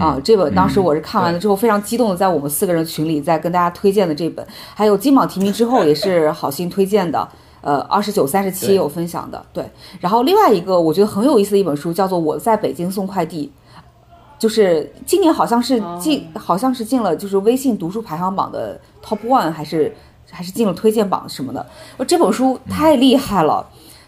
啊，这本当时我是看完了之后非常激动的，在我们四个人群里在跟大家推荐的这本，还有金榜题名之后也是 好心推荐的，呃，二十九、三十七有分享的，对。然后另外一个我觉得很有意思的一本书叫做《我在北京送快递》，就是今年好像是进，好像是进了就是微信读书排行榜的 top one，还是还是进了推荐榜什么的。这本书太厉害了。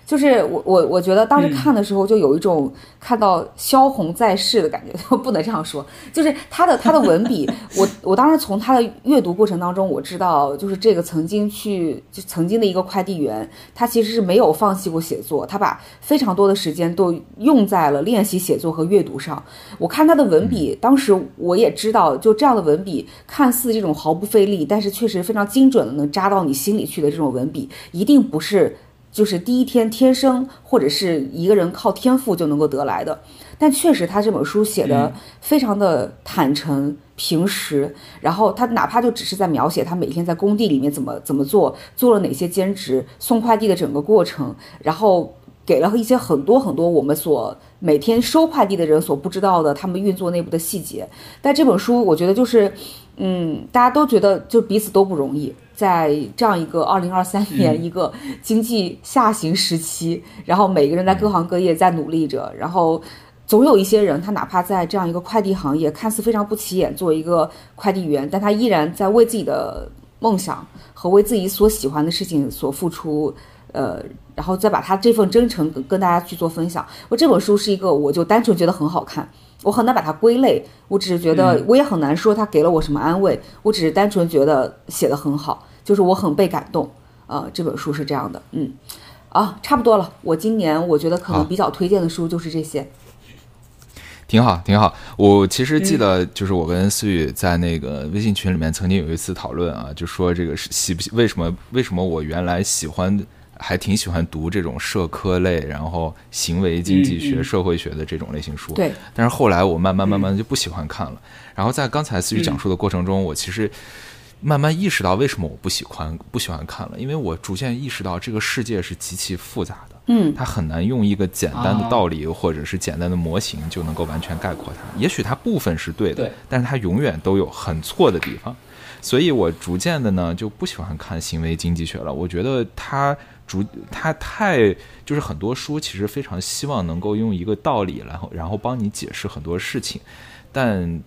就是我我我觉得当时看的时候就有一种看到萧红在世的感觉，不能这样说。就是他的他的文笔，我我当时从他的阅读过程当中，我知道就是这个曾经去就曾经的一个快递员，他其实是没有放弃过写作，他把非常多的时间都用在了练习写作和阅读上。我看他的文笔，当时我也知道，就这样的文笔，看似这种毫不费力，但是确实非常精准的能扎到你心里去的这种文笔，一定不是。就是第一天天生，或者是一个人靠天赋就能够得来的，但确实他这本书写的非常的坦诚平实，然后他哪怕就只是在描写他每天在工地里面怎么怎么做，做了哪些兼职，送快递的整个过程，然后给了一些很多很多我们所每天收快递的人所不知道的他们运作内部的细节。但这本书我觉得就是，嗯，大家都觉得就彼此都不容易。在这样一个二零二三年一个经济下行时期，然后每个人在各行各业在努力着，然后总有一些人，他哪怕在这样一个快递行业看似非常不起眼，作为一个快递员，但他依然在为自己的梦想和为自己所喜欢的事情所付出，呃，然后再把他这份真诚跟跟大家去做分享。我这本书是一个，我就单纯觉得很好看，我很难把它归类，我只是觉得我也很难说它给了我什么安慰，我只是单纯觉得写的很好，就是我很被感动。呃，这本书是这样的，嗯，啊，差不多了。我今年我觉得可能比较推荐的书就是这些。挺好，挺好。我其实记得，就是我跟思雨在那个微信群里面曾经有一次讨论啊，就说这个是喜不喜，为什么为什么我原来喜欢，还挺喜欢读这种社科类，然后行为经济学、社会学的这种类型书。对。但是后来我慢慢慢慢就不喜欢看了。然后在刚才思雨讲述的过程中，我其实慢慢意识到为什么我不喜欢不喜欢看了，因为我逐渐意识到这个世界是极其复杂的。嗯，它很难用一个简单的道理或者是简单的模型就能够完全概括它。也许它部分是对的，但是它永远都有很错的地方。所以我逐渐的呢就不喜欢看行为经济学了。我觉得它逐它太就是很多书其实非常希望能够用一个道理，然后然后帮你解释很多事情，但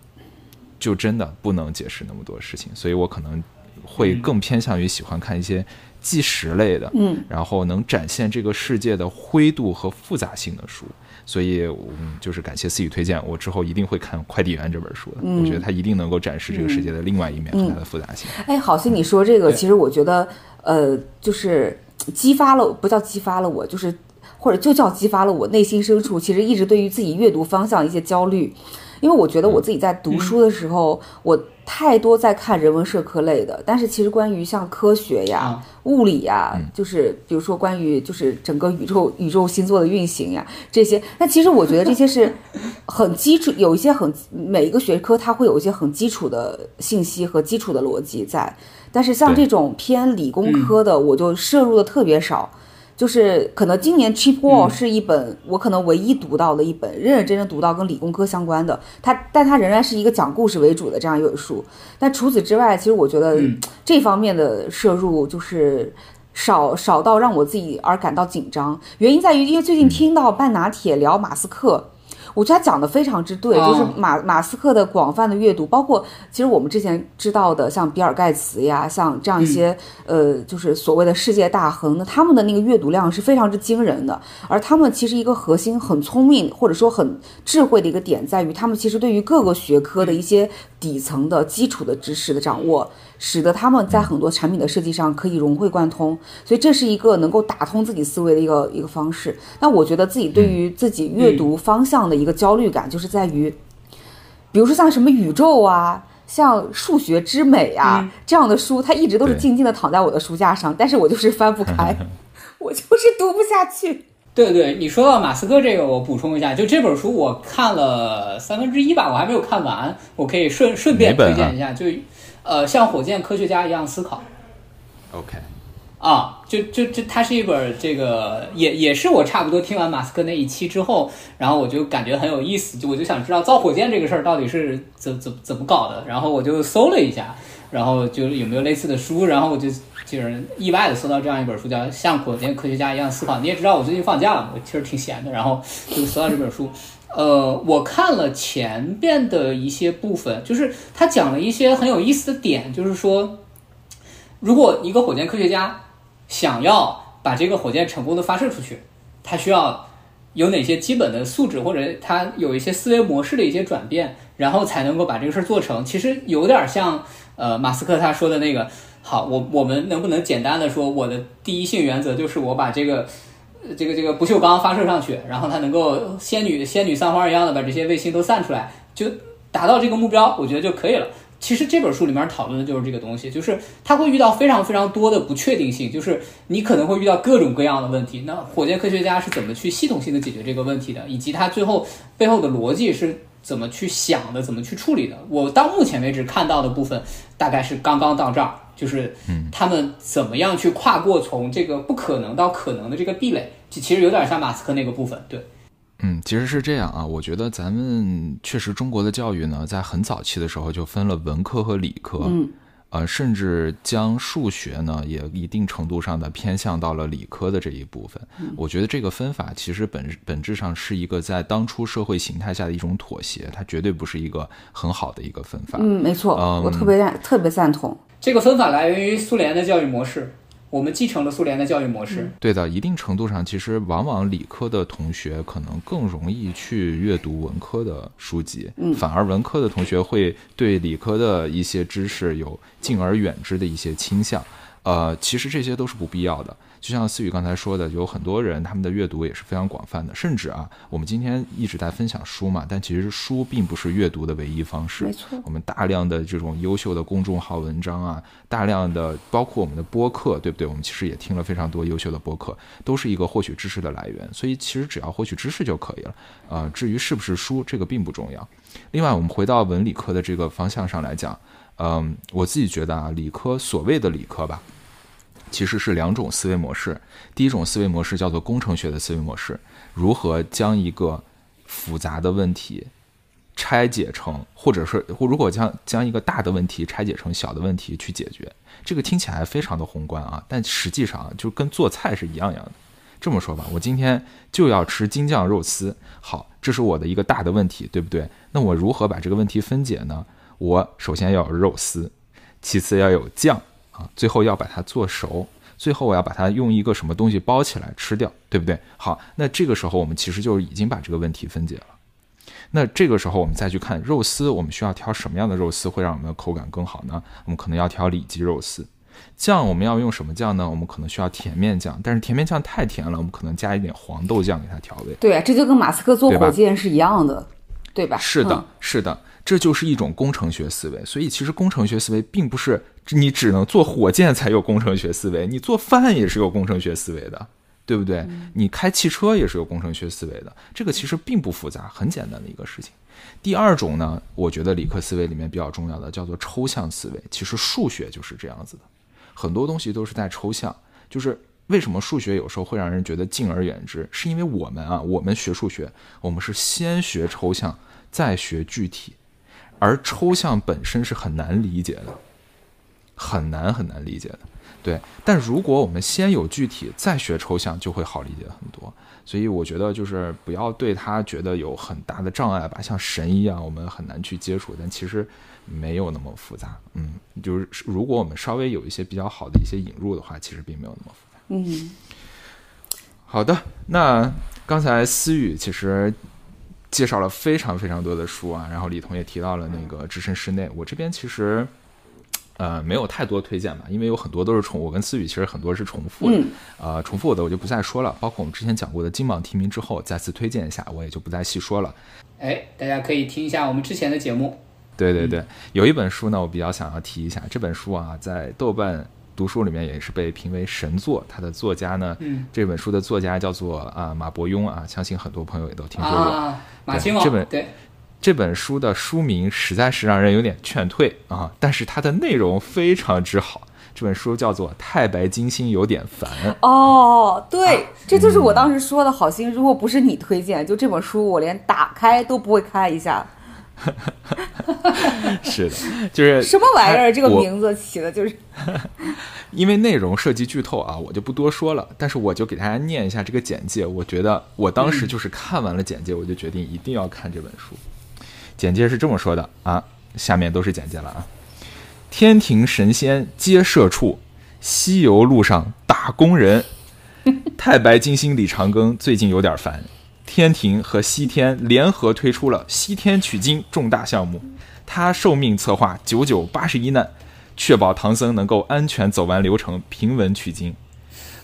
就真的不能解释那么多事情。所以我可能会更偏向于喜欢看一些。纪实类的，嗯，然后能展现这个世界的灰度和复杂性的书，所以，嗯，就是感谢思雨推荐，我之后一定会看《快递员》这本书的。我觉得它一定能够展示这个世界的另外一面和它的复杂性。哎，好心你说这个，其实我觉得，呃，就是激发了，不叫激发了我，就是或者就叫激发了我内心深处其实一直对于自己阅读方向一些焦虑，因为我觉得我自己在读书的时候，我。太多在看人文社科类的，但是其实关于像科学呀、物理呀，就是比如说关于就是整个宇宙宇宙星座的运行呀这些，那其实我觉得这些是 很基础，有一些很每一个学科它会有一些很基础的信息和基础的逻辑在，但是像这种偏理工科的，我就摄入的特别少。就是可能今年《Cheap Wall》是一本我可能唯一读到的一本认认真真读到跟理工科相关的，它但它仍然是一个讲故事为主的这样一本书。但除此之外，其实我觉得这方面的摄入就是少少到让我自己而感到紧张。原因在于，因为最近听到半拿铁聊马斯克。我觉得他讲的非常之对，就是马马斯克的广泛的阅读，包括其实我们之前知道的，像比尔盖茨呀，像这样一些呃，就是所谓的世界大亨，那他们的那个阅读量是非常之惊人的。而他们其实一个核心很聪明或者说很智慧的一个点，在于他们其实对于各个学科的一些底层的基础的知识的掌握。使得他们在很多产品的设计上可以融会贯通，所以这是一个能够打通自己思维的一个一个方式。那我觉得自己对于自己阅读方向的一个焦虑感，就是在于，比如说像什么宇宙啊，像数学之美啊这样的书，它一直都是静静的躺在我的书架上，但是我就是翻不开，我就是读不下去。对对，你说到马斯克这个，我补充一下，就这本书我看了三分之一吧，我还没有看完，我可以顺顺便推荐一下，就。呃，像火箭科学家一样思考。OK，啊，就就就它是一本这个，也也是我差不多听完马斯克那一期之后，然后我就感觉很有意思，就我就想知道造火箭这个事儿到底是怎怎怎么搞的，然后我就搜了一下，然后就有没有类似的书，然后我就就是意外的搜到这样一本书，叫《像火箭科学家一样思考》。你也知道我最近放假了，我其实挺闲的，然后就搜到这本书。呃，我看了前边的一些部分，就是他讲了一些很有意思的点，就是说，如果一个火箭科学家想要把这个火箭成功的发射出去，他需要有哪些基本的素质，或者他有一些思维模式的一些转变，然后才能够把这个事儿做成。其实有点像呃马斯克他说的那个，好，我我们能不能简单的说，我的第一性原则就是我把这个。这个这个不锈钢发射上去，然后它能够仙女仙女散花一样的把这些卫星都散出来，就达到这个目标，我觉得就可以了。其实这本书里面讨论的就是这个东西，就是它会遇到非常非常多的不确定性，就是你可能会遇到各种各样的问题。那火箭科学家是怎么去系统性的解决这个问题的，以及他最后背后的逻辑是怎么去想的，怎么去处理的？我到目前为止看到的部分大概是刚刚到这儿。就是，他们怎么样去跨过从这个不可能到可能的这个壁垒，其其实有点像马斯克那个部分，对。嗯，其实是这样啊，我觉得咱们确实中国的教育呢，在很早期的时候就分了文科和理科。嗯。呃，甚至将数学呢，也一定程度上的偏向到了理科的这一部分。我觉得这个分法其实本本质上是一个在当初社会形态下的一种妥协，它绝对不是一个很好的一个分法。嗯，没错，我特别赞特别赞同。这个分法来源于苏联的教育模式，我们继承了苏联的教育模式。对的，一定程度上，其实往往理科的同学可能更容易去阅读文科的书籍，嗯反而文科的同学会对理科的一些知识有敬而远之的一些倾向。呃，其实这些都是不必要的。就像思雨刚才说的，有很多人他们的阅读也是非常广泛的，甚至啊，我们今天一直在分享书嘛，但其实书并不是阅读的唯一方式。没错我们大量的这种优秀的公众号文章啊，大量的包括我们的播客，对不对？我们其实也听了非常多优秀的播客，都是一个获取知识的来源。所以其实只要获取知识就可以了。呃，至于是不是书，这个并不重要。另外，我们回到文理科的这个方向上来讲，嗯、我自己觉得啊，理科所谓的理科吧，其实是两种思维模式。第一种思维模式叫做工程学的思维模式，如何将一个复杂的问题拆解成，或者是或如果将将一个大的问题拆解成小的问题去解决，这个听起来非常的宏观啊，但实际上就跟做菜是一样样的。这么说吧，我今天就要吃京酱肉丝，好，这是我的一个大的问题，对不对？那我如何把这个问题分解呢？我首先要有肉丝，其次要有酱啊，最后要把它做熟，最后我要把它用一个什么东西包起来吃掉，对不对？好，那这个时候我们其实就已经把这个问题分解了。那这个时候我们再去看肉丝，我们需要挑什么样的肉丝会让我们的口感更好呢？我们可能要挑里脊肉丝。酱我们要用什么酱呢？我们可能需要甜面酱，但是甜面酱太甜了，我们可能加一点黄豆酱给它调味。对啊，这就跟马斯克做火箭是一样的，对吧？是的嗯，是的，这就是一种工程学思维。所以其实工程学思维并不是你只能做火箭才有工程学思维，你做饭也是有工程学思维的，对不对？你开汽车也是有工程学思维的，这个其实并不复杂，很简单的一个事情。第二种呢，我觉得理科思维里面比较重要的叫做抽象思维，其实数学就是这样子的，很多东西都是在抽象，就是。为什么数学有时候会让人觉得敬而远之？是因为我们啊，我们学数学，我们是先学抽象，再学具体，而抽象本身是很难理解的，很难很难理解的。对，但如果我们先有具体，再学抽象，就会好理解很多。所以我觉得就是不要对他觉得有很大的障碍吧，像神一样，我们很难去接触，但其实没有那么复杂。嗯，就是如果我们稍微有一些比较好的一些引入的话，其实并没有那么复杂。嗯，好的，那刚才思雨其实介绍了非常非常多的书啊，然后李彤也提到了那个《置身室内》，我这边其实呃没有太多推荐吧，因为有很多都是重，我跟思雨其实很多是重复的，嗯呃，重复的我就不再说了，包括我们之前讲过的金榜题名之后再次推荐一下，我也就不再细说了。哎，大家可以听一下我们之前的节目。对对对，有一本书呢，我比较想要提一下，这本书啊，在豆瓣读书里面也是被评为神作，它的作家呢，嗯这本书的作家叫做啊马伯庸啊，相信很多朋友也都听说过。啊，马亲王这本对，这本书的书名实在是让人有点劝退啊，但是它的内容非常之好。这本书叫做《太白金星有点烦》，哦，对，这就是我当时说的好心。如果不是你推荐，就这本书，我连打开都不会开一下。是的，就是什么玩意儿？这个名字起的就是因为内容涉及剧透啊，我就不多说了。但是我就给大家念一下这个简介。我觉得我当时就是看完了简介，我就决定一定要看这本书。简介是这么说的啊，下面都是简介了啊。天庭神仙皆社畜，西游路上打工人。太白金星李长庚最近有点烦，天庭和西天联合推出了西天取经重大项目，他受命策划九九八十一难，确保唐僧能够安全走完流程，平稳取经。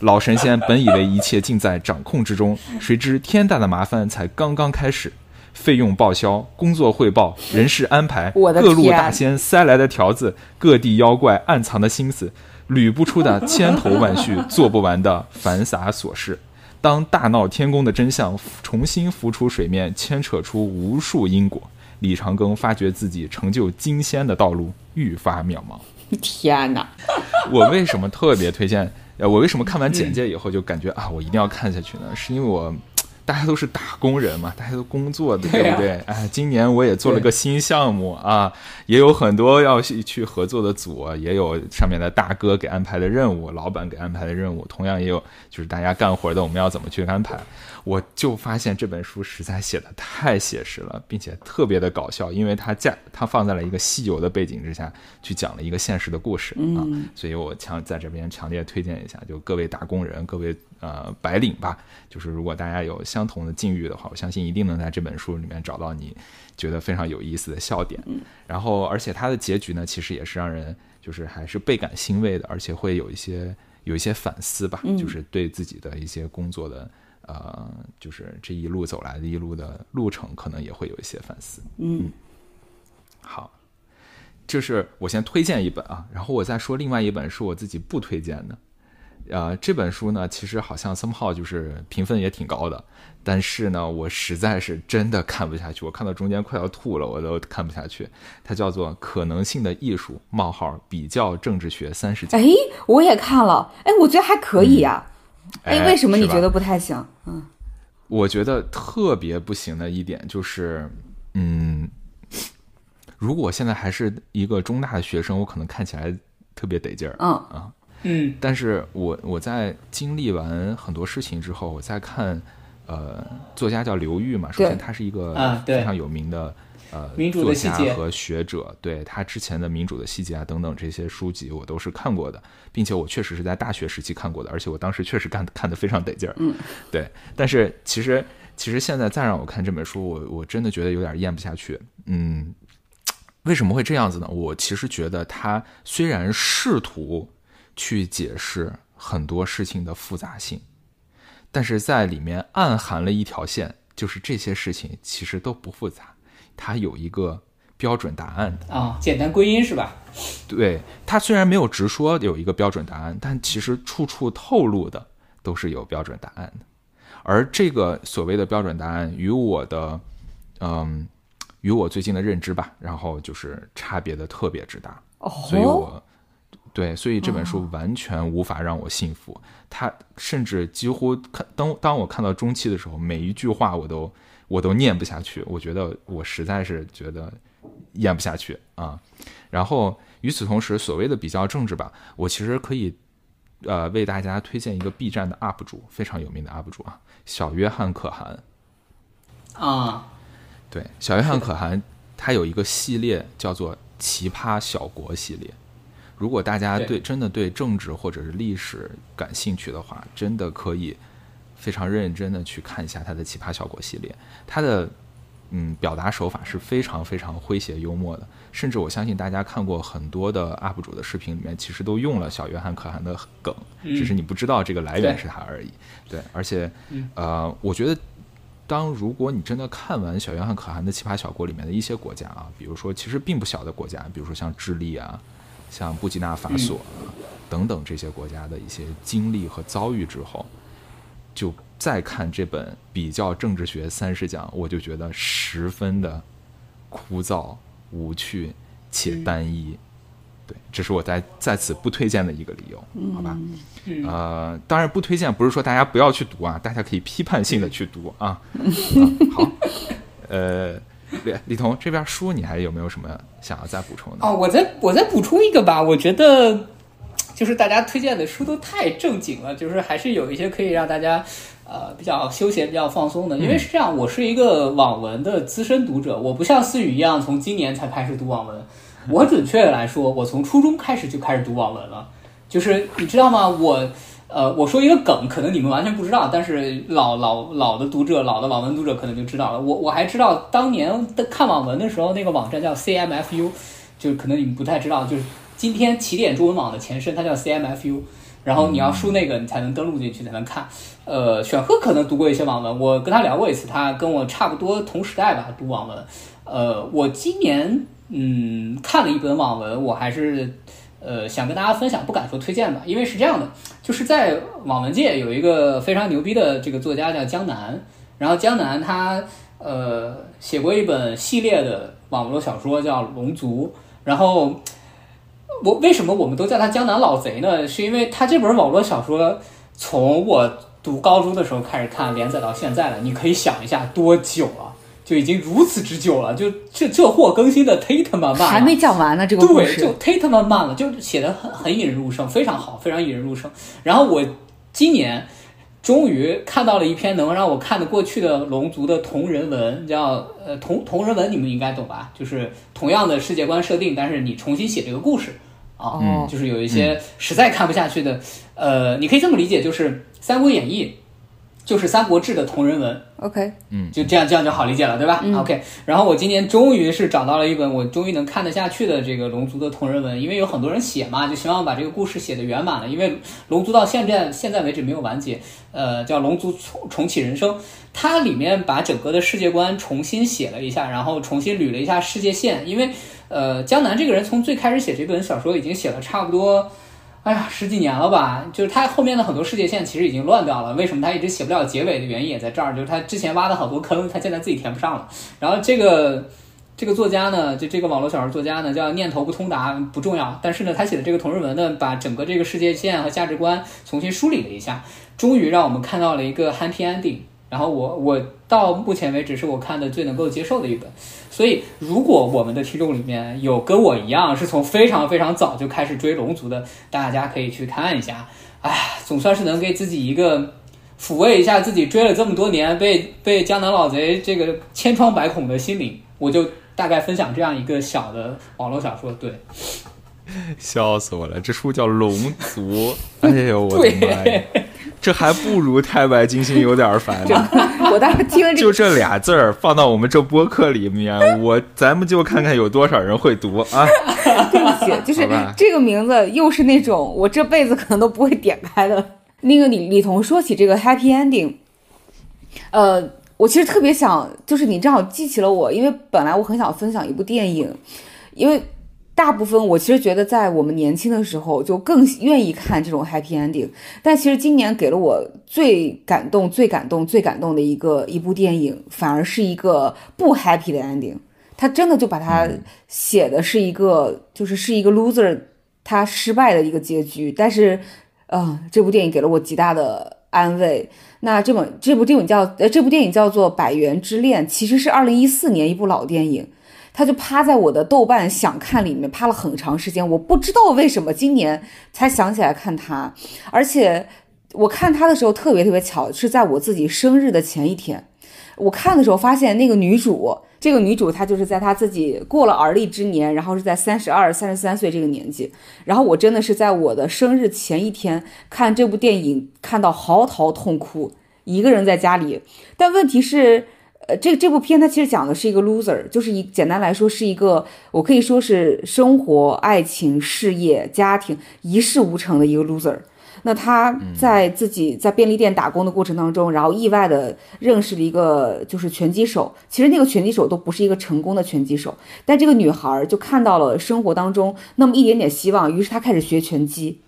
老神仙本以为一切尽在掌控之中，谁知天大的麻烦才刚刚开始。费用报销、工作汇报、人事安排，各路大仙塞来的条子，各地妖怪暗藏的心思，捋不出的 千头万绪，做不完的繁杂琐事。当大闹天宫的真相重新浮出水面，牵扯出无数因果，李长庚发觉自己成就金仙的道路愈发渺茫。天哪！我为什么特别推荐？呃，我为什么看完简介以后就感觉啊，我一定要看下去呢？是因为我大家都是打工人嘛，大家都工作的，对不对？哎，今年我也做了个新项目啊，也有很多要去去合作的组，啊也有上面的大哥给安排的任务，老板给安排的任务，同样也有就是大家干活的，我们要怎么去安排？我就发现这本书实在写的太写实了，并且特别的搞笑，因为它架它放在了一个西游的背景之下去讲了一个现实的故事啊，所以我强在这边强烈推荐一下，就各位打工人，各位呃白领吧，就是如果大家有相同的境遇的话，我相信一定能在这本书里面找到你觉得非常有意思的笑点。然后，而且它的结局呢，其实也是让人就是还是倍感欣慰的，而且会有一些有一些反思吧，就是对自己的一些工作的。呃，就是这一路走来的一路的路程，可能也会有一些反思。嗯，好，这是我先推荐一本啊，然后我再说另外一本是我自己不推荐的。呃，这本书呢，其实好像 somehow 就是评分也挺高的，但是呢，我实在是真的看不下去，我看到中间快要吐了，我都看不下去。它叫做《可能性的艺术：冒号比较政治学三十讲》。哎，我也看了，哎，我觉得还可以呀、哎，为什么你觉得不太行？嗯，我觉得特别不行的一点就是，嗯，如果我现在还是一个中大的学生，我可能看起来特别得劲儿。嗯嗯但是我我在经历完很多事情之后，我再看，呃，作家叫刘玉嘛，首先他是一个非常有名的。呃，民主的作家和学者，对他之前的《民主的细节》啊等等这些书籍，我都是看过的，并且我确实是在大学时期看过的，而且我当时确实看看得非常得劲儿。嗯，对。但是其实其实现在再让我看这本书，我我真的觉得有点咽不下去。嗯，为什么会这样子呢？我其实觉得他虽然试图去解释很多事情的复杂性，但是在里面暗含了一条线，就是这些事情其实都不复杂，它有一个标准答案的。啊，简单归因是吧？对，它虽然没有直说有一个标准答案，但其实处处透露的都是有标准答案的。而这个所谓的标准答案与我的，嗯，与我最近的认知吧，然后就是差别的特别之大。哦，所以我对，所以这本书完全无法让我信服。它甚至几乎看当当我看到中期的时候，每一句话我都我都念不下去。我觉得我实在是觉得咽不下去啊。然后与此同时，所谓的比较政治吧，我其实可以呃为大家推荐一个 B 站的 UP 主，非常有名的 UP 主啊，小约翰可汗。啊，对，小约翰可汗他有一个系列叫做《奇葩小国》系列。如果大家对。对真的对政治或者是历史感兴趣的话，真的可以非常认真的去看一下他的《奇葩小国》系列。他的嗯表达手法是非常非常诙谐幽默的，甚至我相信大家看过很多的 UP 主的视频里面，其实都用了小约翰可汗的梗，只是你不知道这个来源是他而已。对，而且呃，我觉得当如果你真的看完小约翰可汗的《奇葩小国》里面的一些国家啊，比如说其实并不小的国家，比如说像智利啊、像布基纳法索啊、等等这些国家的一些经历和遭遇之后，就再看这本比较政治学三十讲，我就觉得十分的枯燥、无趣且单一。对，这是我在在此不推荐的一个理由，好吧？呃，当然不推荐，不是说大家不要去读啊，大家可以批判性的去读啊。啊好，呃，李李彤这边书你还有没有什么想要再补充的？哦，我再我再补充一个吧，我觉得就是大家推荐的书都太正经了，就是还是有一些可以让大家呃比较休闲、比较放松的。因为是这样，我是一个网文的资深读者，我不像思雨一样从今年才开始读网文，我准确的来说，我从初中开始就开始读网文了。就是你知道吗？我呃，我说一个梗，可能你们完全不知道，但是老老老的读者、老的网文读者可能就知道了。我我还知道当年的看网文的时候，那个网站叫 CMFU，就可能你们不太知道，就是今天起点中文网的前身，它叫 CMFU。然后你要输那个，你才能登录进去，才能看。呃，选赫可能读过一些网文，我跟他聊过一次，他跟我差不多同时代吧，读网文。呃，我今年嗯看了一本网文，我还是呃想跟大家分享，不敢说推荐吧，因为是这样的，就是在网文界有一个非常牛逼的这个作家叫江南，然后江南他呃写过一本系列的网络小说叫《龙族》，然后我为什么我们都叫他江南老贼呢？是因为他这本网络小说从我读高中的时候开始看，连载到现在了。你可以想一下多久了，就已经如此之久了。就这这货更新的忒他妈慢了，还没讲完呢，这个故事对，就忒他妈慢了，就写的很很引人入胜，非常好，非常引人入胜。然后我今年终于看到了一篇能让我看得过去的龙族的同人文，叫呃同同人文，你们应该懂吧？就是同样的世界观设定，但是你重新写这个故事啊，哦就是有一些实在看不下去的，呃，你可以这么理解，就是《三国演义》就是《三国志》的同人文，OK，嗯就这样，这样就好理解了，对吧、o k 然后我今年终于是找到了一本我终于能看得下去的这个龙族的同人文，因为有很多人写嘛，就希望把这个故事写得圆满了。因为龙族到现在现在为止没有完结，呃，叫《龙族重重启人生》，它里面把整个的世界观重新写了一下，然后重新捋了一下世界线。因为呃，江南这个人从最开始写这本小说已经写了差不多。哎呀，十几年了吧？就是他后面的很多世界线其实已经乱掉了。为什么他一直写不了结尾的原因也在这儿，就是他之前挖的好多坑，他现在自己填不上了。然后这个这个作家呢，就这个网络小说作家呢，叫念头不通达，不重要。但是呢，他写的这个同人文呢，把整个这个世界线和价值观重新梳理了一下，终于让我们看到了一个 happy ending。然后我我到目前为止是我看的最能够接受的一本。所以，如果我们的听众里面有跟我一样是从非常非常早就开始追龙族的，大家可以去看一下。哎，总算是能给自己一个抚慰一下自己追了这么多年被被江南老贼这个千疮百孔的心灵。我就大概分享这样一个小的网络小说，对，笑死我了！这书叫《龙族》，哎呦我的妈呀，这还不如太白金星有点烦呢。我当时听了这就这俩字儿放到我们这播客里面，我咱们就看看有多少人会读啊！对不起，就是这个名字又是那种我这辈子可能都不会点开的。那个李李彤说起这个 happy ending，呃，我其实特别想，就是你正好记起了我，因为本来我很想分享一部电影，因为大部分我其实觉得在我们年轻的时候就更愿意看这种 happy ending，但其实今年给了我最感动、最感动、最感动的一个一部电影，反而是一个不 happy 的 ending。他真的就把它写的是一个，就是是一个 loser，他失败的一个结局。但是，呃，这部电影给了我极大的安慰。那这本这部电影叫呃，这部电影叫做《百元之恋》，其实是二零一四年一部老电影。他就趴在我的豆瓣想看里面趴了很长时间，我不知道为什么今年才想起来看他，而且我看他的时候特别特别巧，是在我自己生日的前一天。我看的时候发现那个女主，这个女主她就是在她自己过了而立之年，然后是在三十二、三十三岁这个年纪。然后我真的是在我的生日前一天看这部电影，看到嚎啕痛哭，一个人在家里。但问题是，呃，这这部片它其实讲的是一个 loser，就是一简单来说是一个我可以说是生活、爱情、事业、家庭一事无成的一个 loser。那他在自己在便利店打工的过程当中，然后意外的认识了一个就是拳击手。其实那个拳击手都不是一个成功的拳击手，但这个女孩就看到了生活当中那么一点点希望，于是她开始学拳击。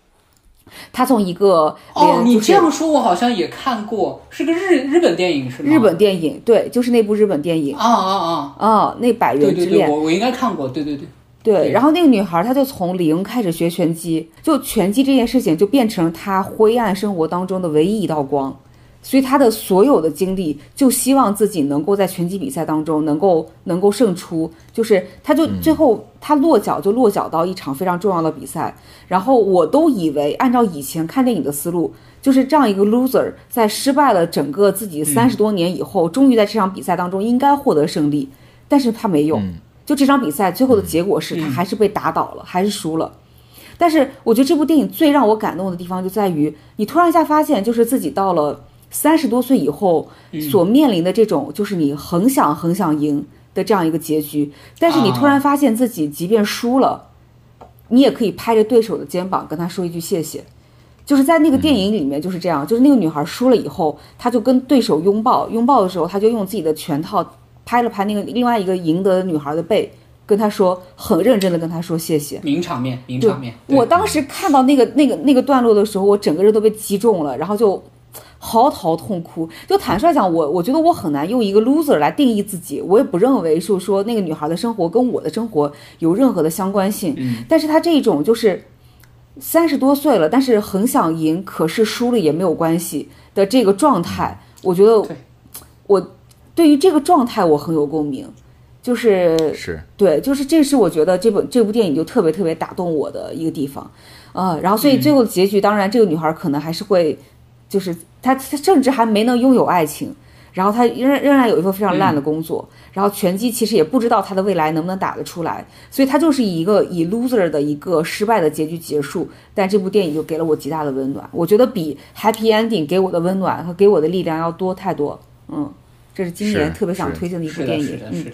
她从一个哦，你这样说，我好像也看过，是个日日本电影是吗？日本电影，对，就是那部日本电影啊啊啊！啊，那《百对对对，元之恋》我我应该看过，对对对。对，对然后那个女孩她就从零开始学拳击，就拳击这件事情就变成她灰暗生活当中的唯一一道光，所以他的所有的精力就希望自己能够在拳击比赛当中能够能够胜出，就是他就最后他落脚就落脚到一场非常重要的比赛，然后我都以为按照以前看电影的思路，就是这样一个 loser 在失败了整个自己三十多年以后，终于在这场比赛当中应该获得胜利，但是他没有。就这场比赛最后的结果是他还是被打倒了，还是输了。但是我觉得这部电影最让我感动的地方就在于，你突然一下发现，就是自己到了三十多岁以后所面临的这种，就是你很想很想赢的这样一个结局。但是你突然发现自己即便输了，你也可以拍着对手的肩膀跟他说一句谢谢。就是在那个电影里面就是这样，就是那个女孩输了以后，她就跟对手拥抱，拥抱的时候，她就用自己的拳套拍了拍那个另外一个赢得的女孩的背，跟她说，很认真的跟她说谢谢。名场面，名场面。我当时看到那个那个那个段落的时候，我整个人都被击中了，然后就嚎啕痛哭。就坦率讲，我我觉得我很难用一个 loser 来定义自己，我也不认为是说那个女孩的生活跟我的生活有任何的相关性。嗯但是她这种就是。三十多岁了，但是很想赢，可是输了也没有关系的这个状态，我觉得我对于这个状态我很有共鸣，就是是对，就是这是我觉得这本这部电影就特别特别打动我的一个地方，呃，然后所以最后的结局，当然这个女孩可能还是会，就是他他甚至还没能拥有爱情，然后他仍然仍然有一份非常烂的工作，然后拳击其实也不知道他的未来能不能打得出来，所以他就是以一个以 loser 的一个失败的结局结束，但这部电影就给了我极大的温暖，我觉得比 happy ending 给我的温暖和给我的力量要多太多，嗯，这是今年特别想推荐的一部，电影，是的，嗯。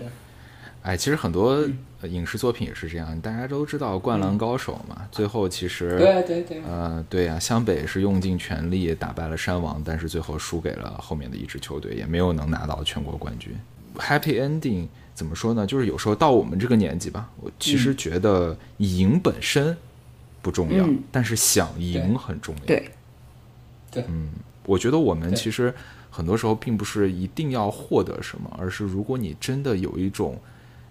哎，其实很多呃影视作品也是这样，大家都知道《灌篮高手》嘛，最后其实对对对，呃，对呀、湘北是用尽全力打败了山王，但是最后输给了后面的一支球队，也没有能拿到全国冠军。Happy ending 怎么说呢？就是有时候到我们这个年纪吧，我其实觉得赢本身不重要，嗯但是想赢很重要。对嗯，我觉得我们其实很多时候并不是一定要获得什么，而是如果你真的有一种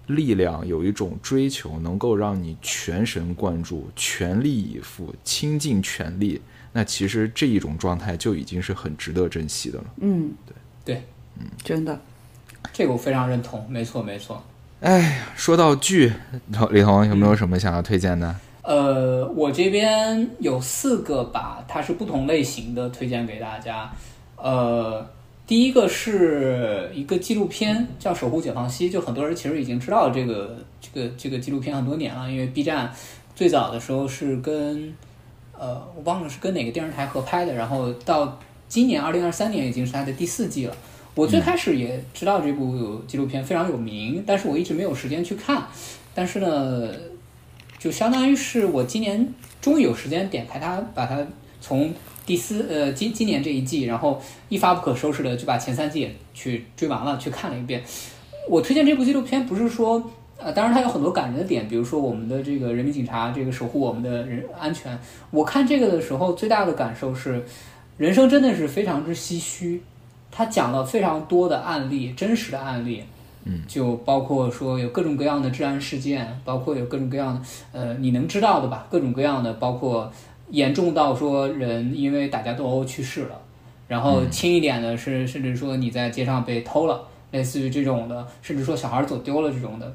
力量，有一种追求，能够让你全神贯注、全力以赴、倾尽全力，那其实这一种状态就已经是很值得珍惜的了。嗯，对对，嗯，真的。这个我非常认同，没错没错。哎呀，说到剧，李彤有没有什么想要推荐的？呃，我这边有四个吧，它是不同类型的，推荐给大家。呃，第一个是一个纪录片，叫《守护解放西》，就很多人其实已经知道这个这个这个纪录片很多年了，因为 B 站最早的时候是跟呃我忘了是跟哪个电视台合拍的，然后到今年二零二三年已经是它的第四季了。我最开始也知道这部纪录片非常有名，但是我一直没有时间去看。但是呢，就相当于是我今年终于有时间点开它，把它从第四呃今今年这一季，然后一发不可收拾的就把前三季也去追完了，去看了一遍。我推荐这部纪录片不是说。呃，当然它有很多感人的点，比如说我们的这个人民警察，这个守护我们的人安全。我看这个的时候，最大的感受是，人生真的是非常之唏嘘。他讲了非常多的案例，真实的案例，嗯，就包括说有各种各样的治安事件，包括有各种各样的呃你能知道的吧，各种各样的，包括严重到说人因为打架斗殴去世了，然后轻一点的是甚至说你在街上被偷了，类似于这种的，甚至说小孩走丢了这种的。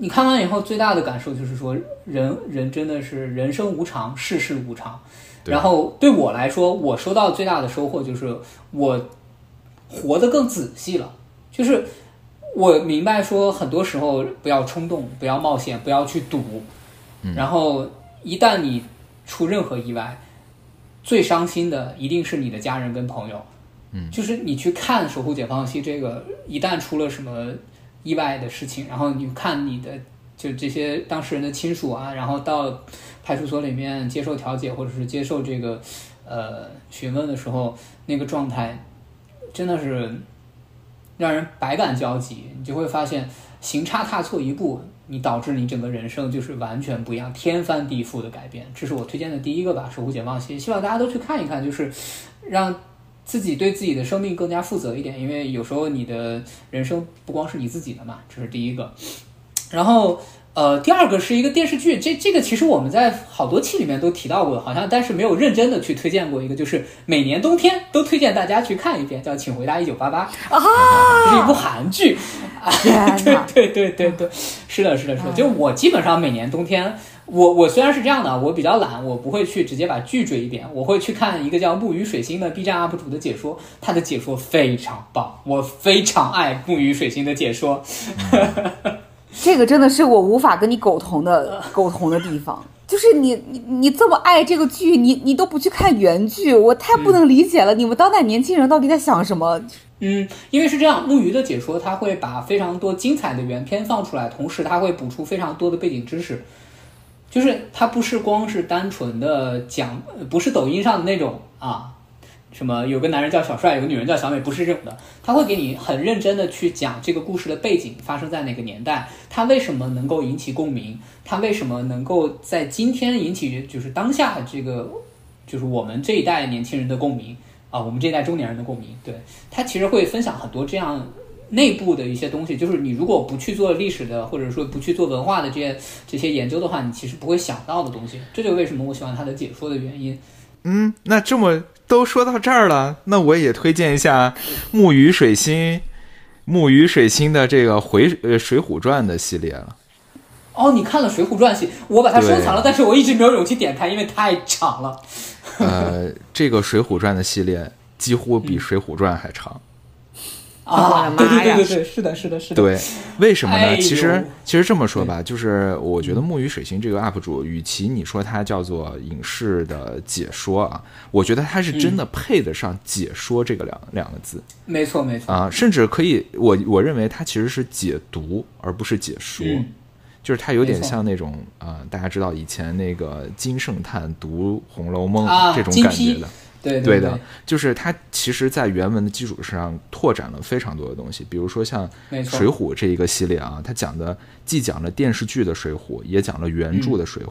你看完以后，最大的感受就是说，人人真的是人生无常，世事无常。然后对我来说，我收到最大的收获就是我活得更仔细了，就是我明白说，很多时候不要冲动，不要冒险，不要去赌。然后一旦你出任何意外，最伤心的一定是你的家人跟朋友。嗯，就是你去看《守护解放西》这个，一旦出了什么意外的事情，然后你看你的就这些当事人的亲属啊，然后到派出所里面接受调解或者是接受这个呃询问的时候，那个状态真的是让人百感交集。你就会发现，行差踏错一步，你导致你整个人生就是完全不一样，天翻地覆的改变。这是我推荐的第一个吧，《守护解放西》，希望大家都去看一看，就是让。自己对自己的生命更加负责一点，因为有时候你的人生不光是你自己的嘛，这是第一个。然后，呃，第二个是一个电视剧，这这个其实我们在好多期里面都提到过，好像但是没有认真的去推荐过一个，就是每年冬天都推荐大家去看一遍，叫《请回答一九八八》啊，这是一部韩剧。啊 对！对对对对，是的，是的，是的。就我基本上每年冬天，我我虽然是这样的，我比较懒，我不会去直接把剧追一遍，我会去看一个叫木鱼水星的 B 站 UP 主的解说，他的解说非常棒，我非常爱木鱼水星的解说。这个真的是我无法跟你苟同的苟同的地方。就是你你你这么爱这个剧，你你都不去看原剧，我太不能理解了。你们当代年轻人到底在想什么？嗯，因为是这样，木鱼的解说他会把非常多精彩的原片放出来，同时他会补出非常多的背景知识，就是他不是光是单纯的讲，呃不是抖音上的那种啊，什么有个男人叫小帅，有个女人叫小美，不是这种的，他会给你很认真的去讲这个故事的背景发生在哪个年代，它为什么能够引起共鸣，它为什么能够在今天引起就是当下这个就是我们这一代年轻人的共鸣。啊，我们这一代中年人的共鸣，对他其实会分享很多这样内部的一些东西，就是你如果不去做历史的，或者说不去做文化的这些这些研究的话，你其实不会想到的东西。这就为什么我喜欢他的解说的原因。嗯，那这么都说到这儿了，那我也推荐一下木鱼水星，木鱼水星的这个回呃《水浒传》的系列了。哦，你看了《水浒传》系，我把它收藏了，但是我一直没有勇气点开，因为太长了。呃，这个《水浒传》的系列几乎比《水浒传》还长。啊，对对对对对，是的，是的，是的。对，为什么呢？哎其实其实这么说吧，就是我觉得木鱼水星这个 UP 主，与其你说他叫做影视的解说啊，我觉得他是真的配得上解说这个两两个字没错没错。啊，甚至可以，我我认为他其实是解读而不是解说。嗯就是他有点像那种啊、呃大家知道以前那个金圣叹读《红楼梦》啊这种感觉的，对的，就是它其实，在原文的基础上拓展了非常多的东西，比如说像《水浒》这一个系列啊，它讲的既讲了电视剧的《水浒》，也讲了原著的《水浒》，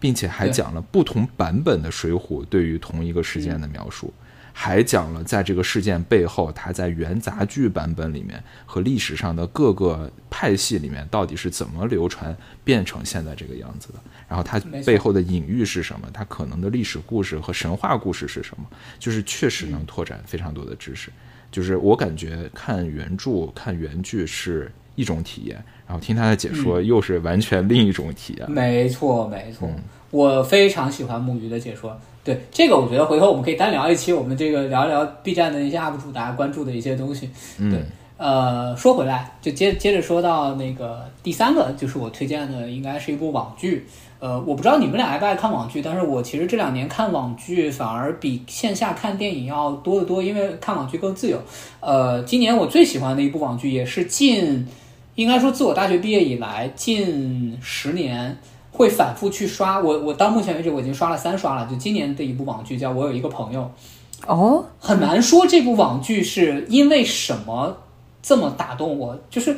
并且还讲了不同版本的《水浒》对于同一个事件的描述。还讲了在这个事件背后，它在元杂剧版本里面和历史上的各个派系里面到底是怎么流传变成现在这个样子的。然后它背后的隐喻是什么？它可能的历史故事和神话故事是什么？就是确实嗯能拓展非常多的知识。就是我感觉看原著、看原剧是一种体验，然后听他的解说嗯又是完全另一种体验。没错，没错，嗯我非常喜欢木鱼的解说。对这个，我觉得回头我们可以单聊一期，我们这个聊一聊 B 站的一些 UP 主大家关注的一些东西。对嗯，呃，说回来，就接接着说到那个第三个，就是我推荐的，应该是一部网剧。呃，我不知道你们俩爱不爱看网剧，但是我其实这两年看网剧反而比线下看电影要多得多，因为看网剧更自由。呃，今年我最喜欢的一部网剧，也是近，应该说自我大学毕业以来近十年会反复去刷。我我到目前为止我已经刷了三刷了，就今年的一部网剧叫《我有一个朋友》。哦，很难说这部网剧是因为什么这么打动我，就是，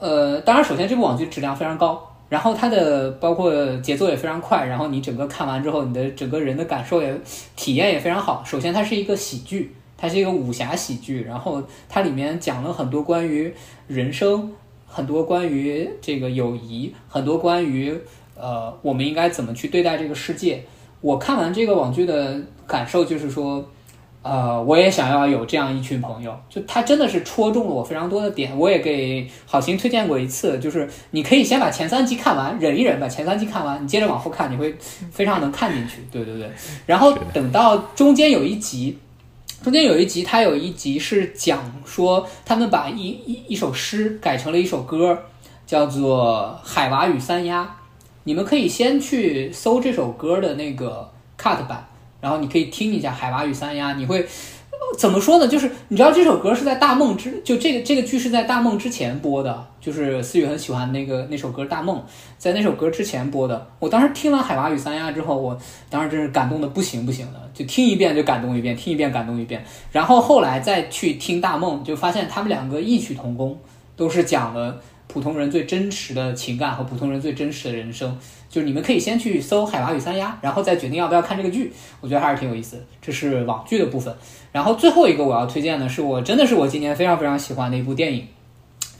呃，当然首先这部网剧质量非常高，然后它的包括节奏也非常快，然后你整个看完之后，你的整个人的感受也体验也非常好。首先它是一个喜剧，它是一个武侠喜剧，然后它里面讲了很多关于人生，很多关于这个友谊，很多关于呃我们应该怎么去对待这个世界。我看完这个网剧的感受就是说。呃，我也想要有这样一群朋友，就他真的是戳中了我非常多的点。我也给好心推荐过一次，就是你可以先把前三集看完，忍一忍，把前三集看完，你接着往后看，你会非常能看进去。对对对，然后等到中间有一集，中间有一集，它有一集是讲说他们把一一一首诗改成了一首歌，叫做《海娃与三鸭》。你们可以先去搜这首歌的那个 cut 版。然后你可以听一下《海娃与三亚》，你会、怎么说呢？就是你知道这首歌是在大梦之，就这个这个剧是在大梦之前播的，就是思雨很喜欢那个那首歌《大梦》，在那首歌之前播的。我当时听完《海娃与三亚》之后，我当时真是感动的不行不行的，就听一遍就感动一遍，听一遍感动一遍。然后后来再去听《大梦》，就发现他们两个异曲同工，都是讲了普通人最真实的情感和普通人最真实的人生。就是你们可以先去搜《海娃与三丫》，然后再决定要不要看这个剧。我觉得还是挺有意思的。这是网剧的部分。然后最后一个我要推荐的是我真的是我今年非常非常喜欢的一部电影《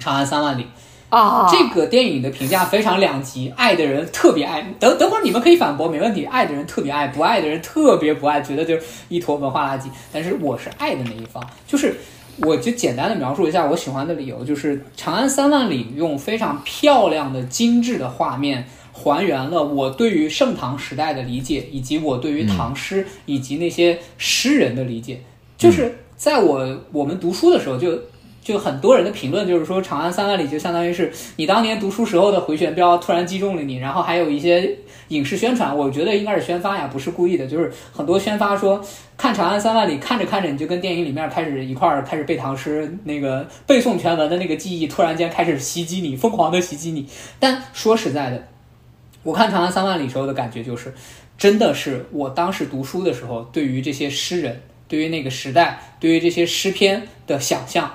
长安三万里》。啊，这个电影的评价非常两极，爱的人特别爱，等等会儿你们可以反驳，没问题。爱的人特别爱，不爱的人特别不爱，觉得就是一坨文化垃圾。但是我是爱的那一方，就是我就简单的描述一下我喜欢的理由，就是《长安三万里》用非常漂亮的、精致的画面。还原了我对于盛唐时代的理解，以及我对于唐诗以及那些诗人的理解。就是在我我们读书的时候就，就很多人的评论就是说，《长安三万里》就相当于是你当年读书时候的回旋镖突然击中了你，然后还有一些影视宣传，我觉得应该是宣发呀，不是故意的，就是很多宣发说看《长安三万里》，看着看着你就跟电影里面开始一块儿开始背唐诗，那个背诵全文的那个记忆突然间开始袭击你，疯狂的袭击你。但说实在的。我看《长安三万里》时候的感觉就是，真的是我当时读书的时候，对于这些诗人，对于那个时代，对于这些诗篇的想象，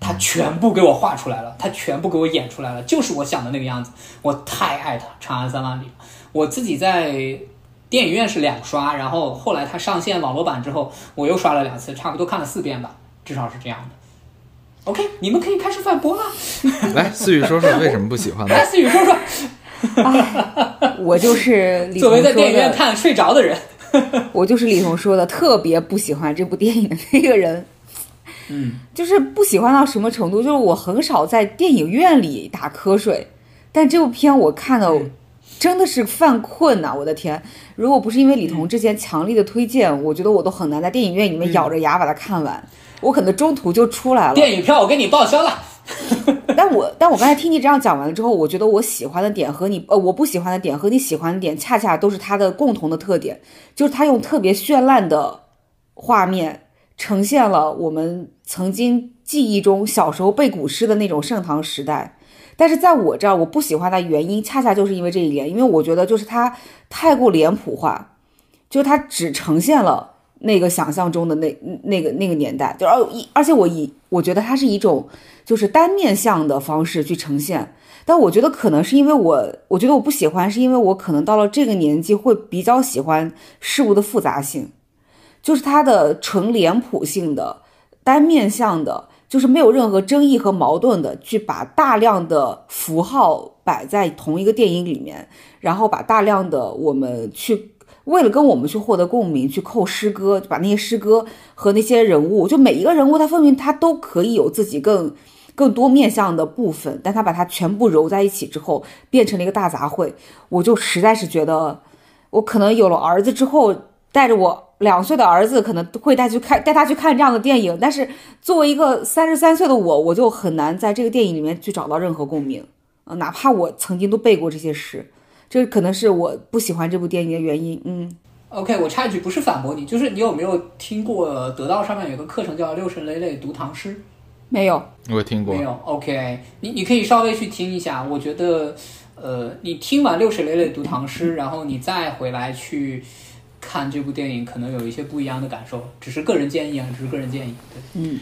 他全部给我画出来了，他全部给我演出来了，就是我想的那个样子。我太爱他《长安三万里》了，我自己在电影院是两刷，然后后来它上线网络版之后，我又刷了两次，差不多看了四遍吧，至少是这样的。OK，你们可以开始反驳了。来，思雨说说为什么不喜欢呢？来，思雨说说。我就是李作为在电影院看睡着的人，我就是李彤说的特别不喜欢这部电影的那个人。嗯，就是不喜欢到什么程度，就是我很少在电影院里打瞌睡，但这部片我看的嗯真的是犯困呐、我的天！如果不是因为李彤之前强力的推荐，我觉得我都很难在电影院里面咬着牙把它看完，我可能中途就出来了。电影票我给你报销了。但我但我刚才听你这样讲完了之后，我觉得我喜欢的点和你呃我不喜欢的点和你喜欢的点，恰恰都是它的共同的特点，就是它用特别绚烂的画面呈现了我们曾经记忆中小时候背古诗的那种盛唐时代。但是在我这儿，我不喜欢它的原因，恰恰就是因为这一点，因为我觉得就是它太过脸谱化，就是它只呈现了那个想象中的那那个那个年代，就而一而且我以我觉得它是一种就是单面向的方式去呈现，但我觉得可能是因为我我觉得我不喜欢，是因为我可能到了这个年纪会比较喜欢事物的复杂性，就是它的纯脸谱性的单面向的。就是没有任何争议和矛盾的，去把大量的符号摆在同一个电影里面，然后把大量的我们去为了跟我们去获得共鸣，去扣诗歌，把那些诗歌和那些人物，就每一个人物，他分明他都可以有自己更更多面向的部分，但他把它全部揉在一起之后，变成了一个大杂烩。我就实在是觉得，我可能有了儿子之后，带着我两岁的儿子，可能会带去看带他去看这样的电影，但是作为一个三十三岁的我，我就很难在这个电影里面去找到任何共鸣、呃哪怕我曾经都背过这些诗，这可能是我不喜欢这部电影的原因。嗯，OK，我插一句，不是反驳你，就是你有没有听过得道上面有个课程叫六神磊磊读唐诗？没有，我听过没，有，OK，你你可以稍微去听一下。我觉得，呃，你听完六神磊磊读唐诗，然后你再回来去看这部电影，可能有一些不一样的感受。只是个人建议啊，只是个人建议。对，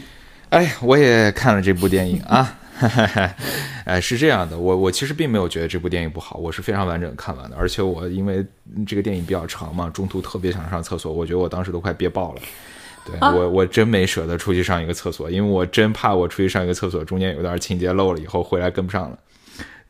哎，我也看了这部电影啊。哎，是这样的，我我其实并没有觉得这部电影不好，我是非常完整看完的，而且我因为这个电影比较长嘛，中途特别想上厕所，我觉得我当时都快憋爆了。对我，我真没舍得出去上一个厕所，因为我真怕我出去上一个厕所，中间有点情节漏了，以后回来跟不上了。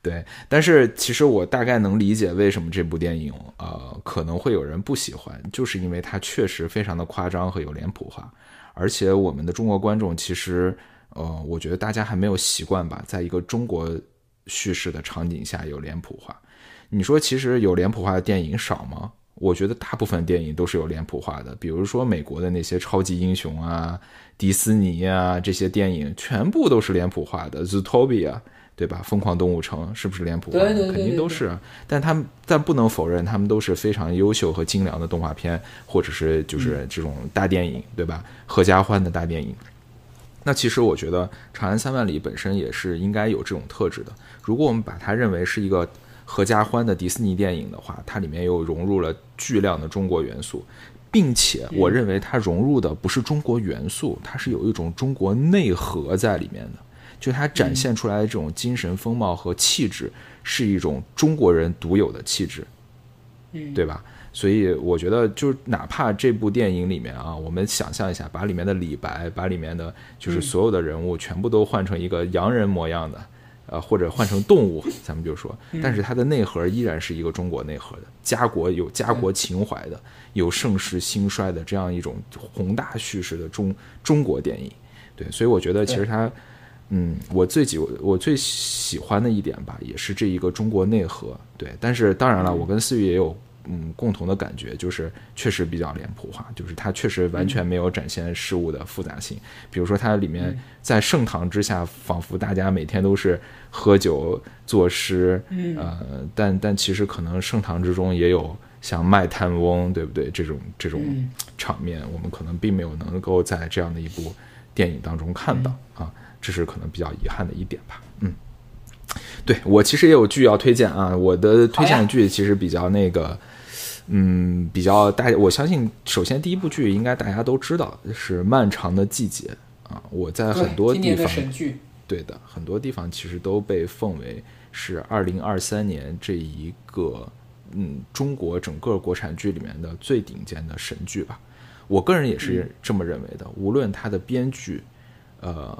对，但是其实我大概能理解为什么这部电影呃可能会有人不喜欢，就是因为它确实非常的夸张和有脸谱化，而且我们的中国观众其实呃，我觉得大家还没有习惯吧，在一个中国叙事的场景下有脸谱化。你说其实有脸谱化的电影少吗？我觉得大部分电影都是有脸谱化的，比如说美国的那些超级英雄啊、迪斯尼啊这些电影，全部都是脸谱化的。Zootopia，对吧？疯狂动物城是不是脸谱化的？对对对肯定都是啊。但他们但不能否认，他们都是非常优秀和精良的动画片，或者是就是这种大电影，对吧？合家欢的大电影。那其实我觉得《长安三万里》本身也是应该有这种特质的。如果我们把它认为是一个合家欢的迪士尼电影的话，它里面又融入了巨量的中国元素，并且我认为它融入的不是中国元素，它是有一种中国内核在里面的。就它展现出来的这种精神风貌和气质，是一种中国人独有的气质，嗯，对吧？所以我觉得，就是哪怕这部电影里面啊，我们想象一下，把里面的李白，把里面的就是所有的人物全部都换成一个洋人模样的，呃，或者换成动物，咱们就说，但是它的内核依然是一个中国内核的，家国有家国情怀的，有盛世兴衰的这样一种宏大叙事的中中国电影。对，所以我觉得其实它。嗯，我最喜我最喜欢的一点吧，也是这一个中国内核。对，但是当然了，我跟思雨也有嗯共同的感觉，就是确实比较脸谱化，就是它确实完全没有展现事物的复杂性。比如说，它里面在盛唐之下，仿佛大家每天都是喝酒作诗，呃，但但其实可能盛唐之中也有像卖炭翁，对不对？这种这种场面，我们可能并没有能够在这样的一部电影当中看到啊。这是可能比较遗憾的一点吧，嗯，对我其实也有剧要推荐啊，我的推荐的剧其实比较那个，嗯，比较大，我相信首先第一部剧应该大家都知道是《漫长的季节》啊，我在很多地方，对的，很多地方其实都被奉为是二零二三年这一个嗯中国整个国产剧里面的最顶尖的神剧吧，我个人也是这么认为的，无论它的编剧，呃。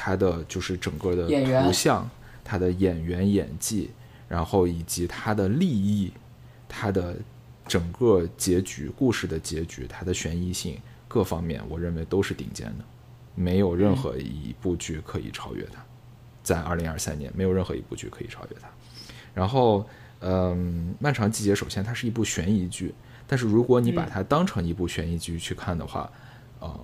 它的就是整个的演员图像、它的演员演技，然后以及他的利益，他的整个结局、故事的结局、它的悬疑性各方面，我认为都是顶尖的，没有任何一部剧可以超越它。在二零二三年，没有任何一部剧可以超越它。然后，嗯，《漫长季节》首先它是一部悬疑剧，但是如果你把它当成一部悬疑剧去看的话，呃，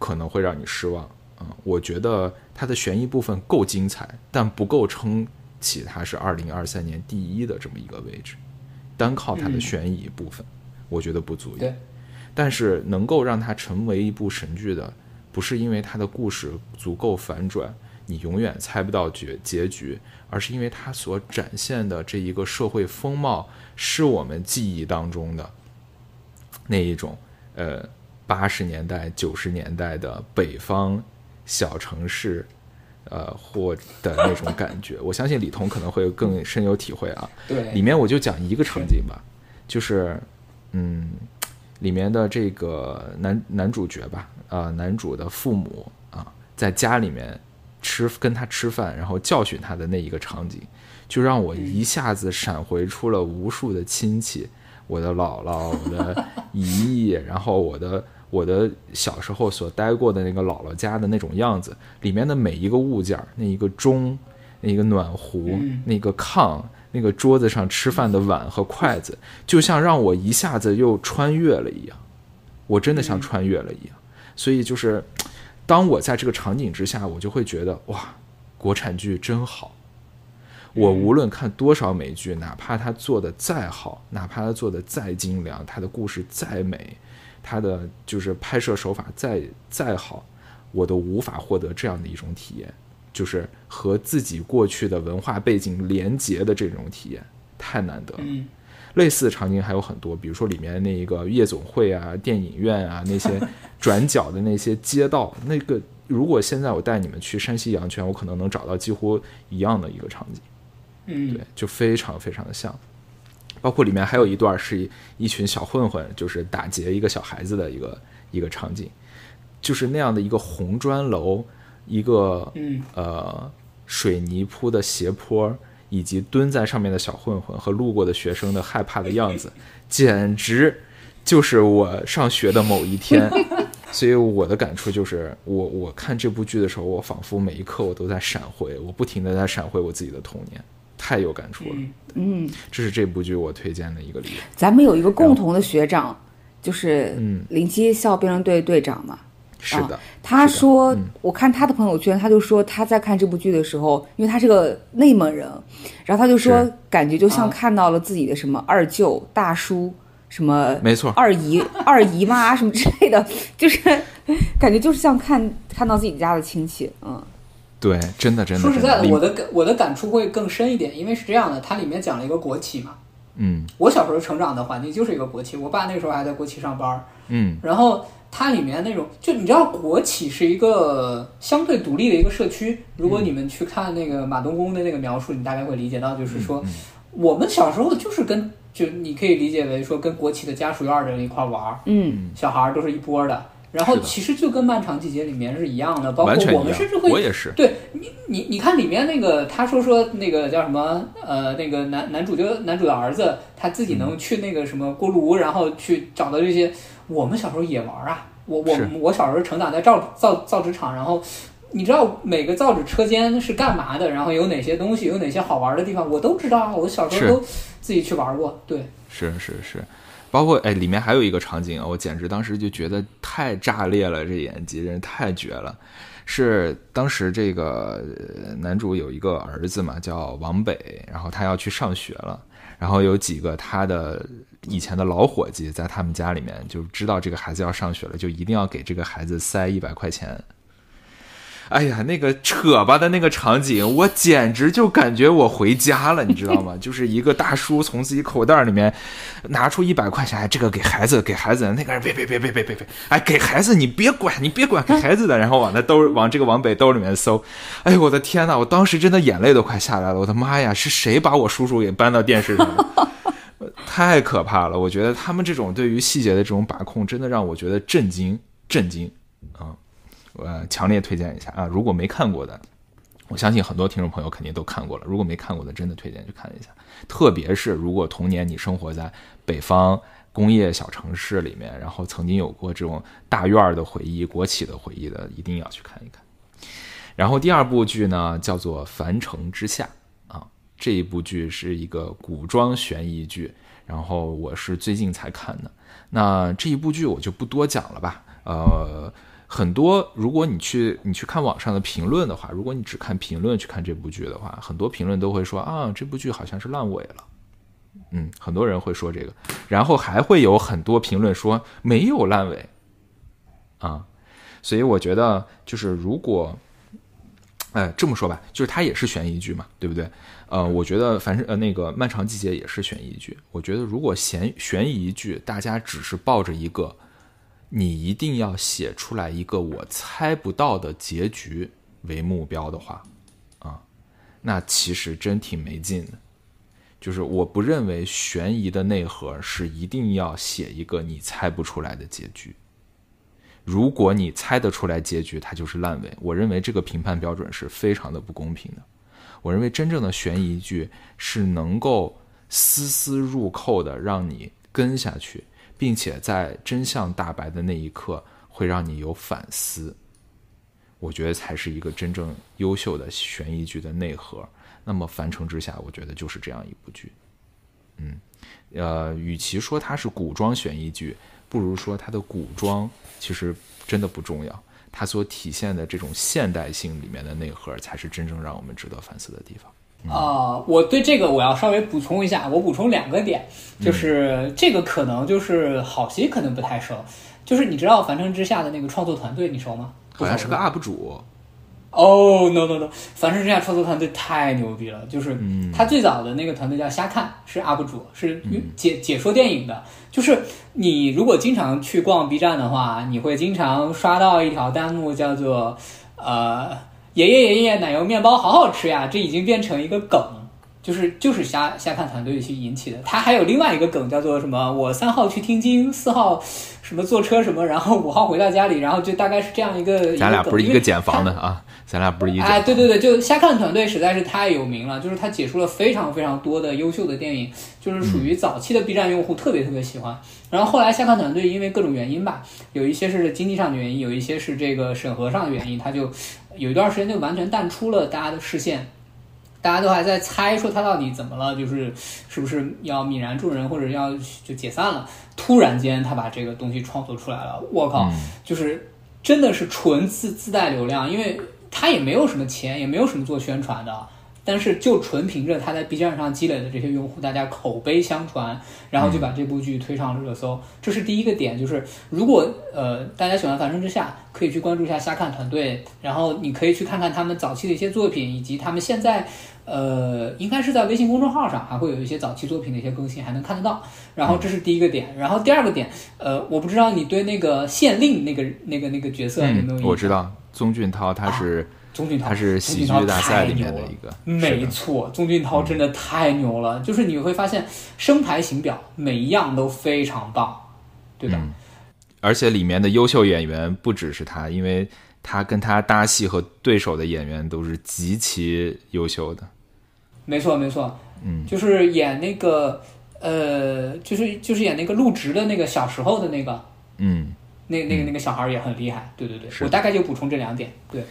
可能会让你失望。嗯，我觉得它的悬疑部分够精彩，但不够撑起它是二零二三年第一的这么一个位置。单靠它的悬疑部分，我觉得不足以。但是能够让它成为一部神剧的，不是因为它的故事足够反转，你永远猜不到结结局，而是因为它所展现的这一个社会风貌，是我们记忆当中的那一种，呃，八十年代、九十年代的北方小城市，呃，或的那种感觉。我相信李彤可能会更深有体会啊。对，里面我就讲一个场景吧，就是，嗯，里面的这个男男主角吧，啊、男主的父母啊，在家里面吃跟他吃饭，然后教训他的那一个场景，就让我一下子闪回出了无数的亲戚，我的姥姥，我的姨 姨，然后我的我的小时候所待过的那个姥姥家的那种样子，里面的每一个物件，那一个钟，那一个暖壶，嗯那个炕，那个桌子上吃饭的碗和筷子，就像让我一下子又穿越了一样，我真的像穿越了一样。所以就是，当我在这个场景之下，我就会觉得哇，国产剧真好。我无论看多少美剧，哪怕它做的再好，哪怕它做的再精良，它的故事再美，它的就是拍摄手法再再好，我都无法获得这样的一种体验，就是和自己过去的文化背景连结的这种体验，太难得了。嗯，类似的场景还有很多，比如说里面那一个夜总会啊、电影院啊，那些 转角的那些街道，那个如果现在我带你们去山西阳泉，我可能能找到几乎一样的一个场景。嗯，对，就非常非常的像。包括里面还有一段是一一群小混混，就是打劫一个小孩子的一个一个场景，就是那样的一个红砖楼，一个嗯呃水泥铺的斜坡，以及蹲在上面的小混混和路过的学生的害怕的样子，简直就是我上学的某一天。所以我的感触就是，我我看这部剧的时候，我仿佛每一刻我都在闪回，我不停的在闪回我自己的童年，太有感触了。嗯。嗯，这是这部剧我推荐的一个理由。咱们有一个共同的学长，就是嗯。零七校辩论队队长嘛。是的，他说，嗯。我看他的朋友圈，他就说他在看这部剧的时候，因为他是个内蒙人，然后他就说感觉就像啊看到了自己的什么二舅、大叔、什么没错，二姨、二姨妈什么之类的，就是感觉就是像看看到自己家的亲戚，嗯对，真的真的。说实在的，我的感我的感触会更深一点，因为是这样的，它里面讲了一个国企嘛。嗯我小时候成长的环境就是一个国企，我爸那时候还在国企上班，嗯然后它里面那种，就你知道，国企是一个相对独立的一个社区。如果你们去看那个马东宫的那个描述，你大概会理解到，就是说，嗯我们小时候就是跟就你可以理解为说跟国企的家属院的人一块玩儿，嗯小孩儿都是一波的。然后其实就跟《漫长季节》里面是一样的，包括我们甚至。会我也是。对你，你你看里面那个，他说说那个叫什么，呃，那个男男主角男主的儿子，他自己能去那个什么锅炉，然后去找到这些，我们小时候也玩啊。我我我小时候成长在造造造纸厂，然后你知道每个造纸车间是干嘛的，然后有哪些东西，有哪些好玩的地方，我都知道啊。我小时候都自己去玩过。对，是是是，包括哎，里面还有一个场景啊，我简直当时就觉得太炸裂了，这演技真是太绝了。是当时这个男主有一个儿子嘛，叫王北，然后他要去上学了，然后有几个他的以前的老伙计在他们家里面就知道这个孩子要上学了，就一定要给这个孩子塞一百块钱。哎呀，那个扯吧的那个场景，我简直就感觉我回家了，你知道吗？就是一个大叔从自己口袋里面拿出一百块钱，哎，这个给孩子，给孩子。那个人别别别别别别别，哎，给孩子你别管，你别管，给孩子的。然后往那兜往这个往北兜里面搜，哎呦我的天呐，我当时真的眼泪都快下来了，我的妈呀，是谁把我叔叔给搬到电视上了？太可怕了！我觉得他们这种对于细节的这种把控，真的让我觉得震惊震惊！呃，强烈推荐一下啊！如果没看过的，我相信很多听众朋友肯定都看过了。如果没看过的，真的推荐去看一下。特别是如果童年你生活在北方工业小城市里面，然后曾经有过这种大院的回忆、国企的回忆的，一定要去看一看。然后第二部剧呢，叫做《凡城之下》啊，这一部剧是一个古装悬疑剧，然后我是最近才看的。那这一部剧我就不多讲了吧，呃。很多，如果你去你去看网上的评论的话，如果你只看评论去看这部剧的话，很多评论都会说啊，这部剧好像是烂尾了。嗯，很多人会说这个，然后还会有很多评论说没有烂尾啊。所以我觉得就是如果，哎，这么说吧，就是它也是悬疑剧嘛，对不对？呃，我觉得反正呃那个漫长季节也是悬疑剧。我觉得如果悬悬疑剧大家只是抱着一个。你一定要写出来一个我猜不到的结局为目标的话，啊，那其实真挺没劲的。就是我不认为悬疑的内核是一定要写一个你猜不出来的结局。如果你猜得出来结局，它就是烂尾。我认为这个评判标准是非常的不公平的。我认为真正的悬疑剧是能够丝丝入扣的让你跟下去。并且在真相大白的那一刻，会让你有反思。我觉得才是一个真正优秀的悬疑剧的内核。那么《凡城之下》，我觉得就是这样一部剧。嗯，呃，与其说它是古装悬疑剧，不如说它的古装其实真的不重要。它所体现的这种现代性里面的内核，才是真正让我们值得反思的地方。啊，我对这个我要稍微补充一下，我补充两个点，就是这个可能就是好些可能不太熟，就是你知道《凡城之下》的那个创作团队你熟吗？好像是个 UP 主。哦，no no no，《凡城之下》创作团队太牛逼了，就是他最早的那个团队叫瞎看，是 UP 主，是解解说电影的。就是你如果经常去逛 B 站的话，你会经常刷到一条弹幕，叫做呃。爷爷爷爷，奶油面包好好吃呀！这已经变成一个梗，就是就是瞎瞎看团队去引起的。他还有另外一个梗叫做什么？我三号去听经，四号什么坐车什么，然后五号回到家里，然后就大概是这样一个。咱俩不是一个剪房的啊，咱俩不是一个。哎，对对对，就瞎看团队实在是太有名了，就是他解说了非常非常多的优秀的电影，就是属于早期的 B 站用户特别特别喜欢。然后后来瞎看团队因为各种原因吧，有一些是经济上的原因，有一些是这个审核上的原因，他就。有一段时间就完全淡出了大家的视线，大家都还在猜说他到底怎么了，就是是不是要泯然众人或者要就解散了。突然间他把这个东西创作出来了，我靠，就是真的是纯自自带流量，因为他也没有什么钱，也没有什么做宣传的。但是就纯凭着他在 B 站上积累的这些用户，大家口碑相传，然后就把这部剧推上了热搜。这是第一个点，就是如果呃大家喜欢《繁盛之下》，可以去关注一下瞎看团队，然后你可以去看看他们早期的一些作品，以及他们现在呃应该是在微信公众号上还会有一些早期作品的一些更新，还能看得到。然后这是第一个点，然后第二个点，呃，我不知道你对那个县令那个那个那个角色有没有印象？我知道宗俊涛他是。宗俊涛，他是喜剧大赛里面的一个，没错，宗俊涛真的太牛了。就是你会发现声台形表每一样都非常棒，对吧？而且里面的优秀演员不只是他，因为他跟他搭戏和对手的演员都是极其优秀的。没错，没错，嗯，就是演那个，呃，就是就是演那个陆植的那个小时候的那个，嗯，那那个那个小孩也很厉害。对对对，我大概就补充这两点，对。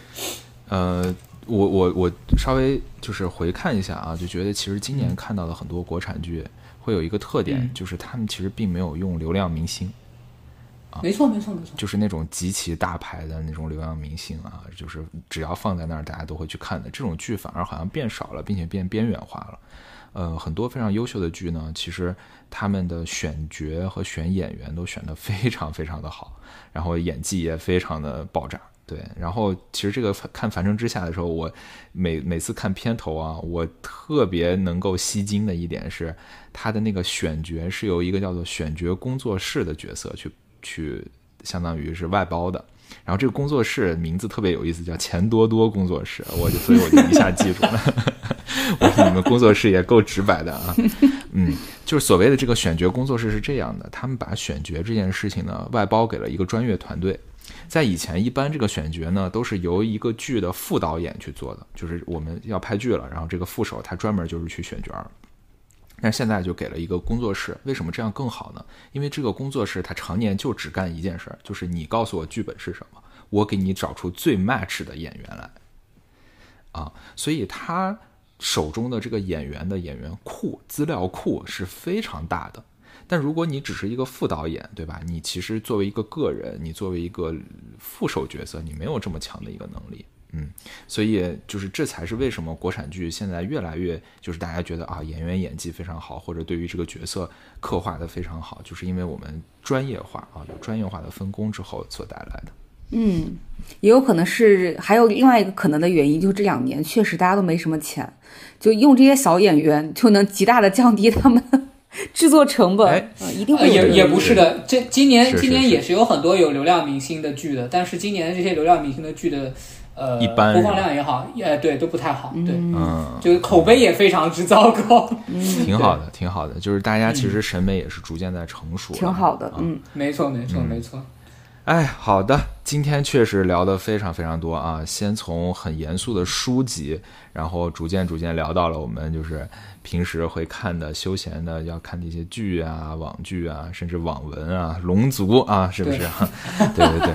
呃，我我我稍微就是回看一下啊，就觉得其实今年看到的很多国产剧会有一个特点，就是他们其实并没有用流量明星。啊，没错没错没错，就是那种极其大牌的那种流量明星啊，就是只要放在那儿，大家都会去看的这种剧，反而好像变少了，并且变边缘化了。呃，很多非常优秀的剧呢，其实他们的选角和选演员都选的非常非常的好，然后演技也非常的爆炸。对，然后其实这个看《繁城之下》的时候，我每每次看片头啊，我特别能够吸睛的一点是，他的那个选角是由一个叫做选角工作室的角色去去，相当于是外包的。然后这个工作室名字特别有意思，叫钱多多工作室，我就所以我就一下记住了。我说你们工作室也够直白的啊，嗯，就是所谓的这个选角工作室是这样的，他们把选角这件事情呢外包给了一个专业团队。在以前，一般这个选角呢都是由一个剧的副导演去做的，就是我们要拍剧了，然后这个副手他专门就是去选角。但现在就给了一个工作室，为什么这样更好呢？因为这个工作室他常年就只干一件事儿，就是你告诉我剧本是什么，我给你找出最 match 的演员来。啊，所以他手中的这个演员的演员库资料库是非常大的。但如果你只是一个副导演，对吧？你其实作为一个个人，你作为一个副手角色，你没有这么强的一个能力。嗯，所以就是这才是为什么国产剧现在越来越就是大家觉得啊演员演技非常好，或者对于这个角色刻画的非常好，就是因为我们专业化啊有专业化的分工之后所带来的。嗯，也有可能是还有另外一个可能的原因，就是这两年确实大家都没什么钱，就用这些小演员就能极大的降低他们 制作成本。哎呃一定会呃，也也不是的，这今年是是今年也是有很多有流量明星的剧的，但是今年这些流量明星的剧的呃一般播放量也好，呃对都不太好，对，嗯，就是口碑也非常之糟糕。挺好的，挺好的，就是大家其实审美也是逐渐在成熟了，挺好的，嗯，没错，没错，没错。哎，好的，今天确实聊得非常非常多啊，先从很严肃的书籍，然后逐渐逐渐聊到了我们就是平时会看的休闲的要看的一些剧啊、网剧啊，甚至网文啊、龙族啊，是不是？对对对，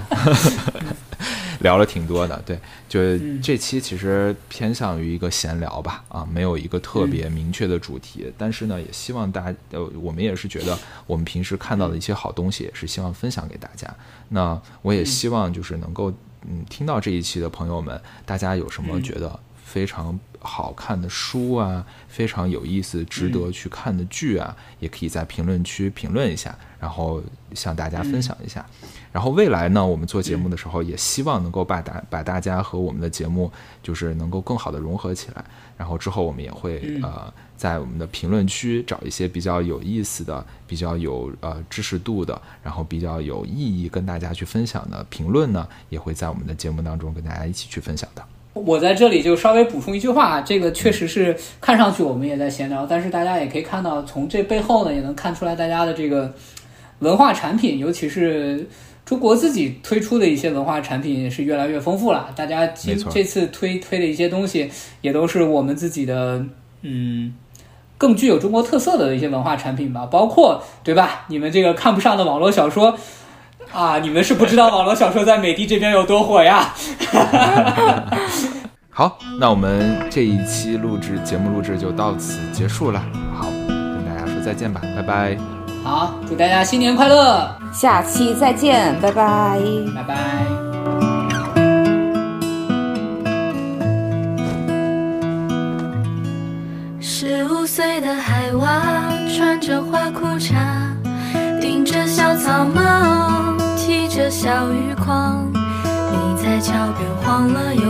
聊了挺多的。对，就这期其实偏向于一个闲聊吧，啊，没有一个特别明确的主题，但是呢，也希望大家，呃，我们也是觉得我们平时看到的一些好东西，也是希望分享给大家。那我也希望就是能够，嗯，听到这一期的朋友们，大家有什么觉得非常好看的书啊，非常有意思、值得去看的剧啊，也可以在评论区评论一下，然后向大家分享一下。然后未来呢，我们做节目的时候，也希望能够把大把大家和我们的节目就是能够更好的融合起来。然后之后我们也会嗯呃在我们的评论区找一些比较有意思的、比较有呃知识度的，然后比较有意义跟大家去分享的评论呢，也会在我们的节目当中跟大家一起去分享的。我在这里就稍微补充一句话，这个确实是看上去我们也在闲聊，但是大家也可以看到，从这背后呢，也能看出来大家的这个文化产品，尤其是中国自己推出的一些文化产品是越来越丰富了。大家没今这次推推的一些东西，也都是我们自己的，嗯。更具有中国特色的一些文化产品吧，包括对吧？你们这个看不上的网络小说啊，你们是不知道网络小说在美的这边有多火呀。好，那我们这一期录制节目录制就到此结束了。好，跟大家说再见吧，拜拜。好，祝大家新年快乐，下期再见，拜拜。拜拜。十五岁的海娃穿着花裤衩，顶着小草帽，提着小鱼筐。你在桥边晃了又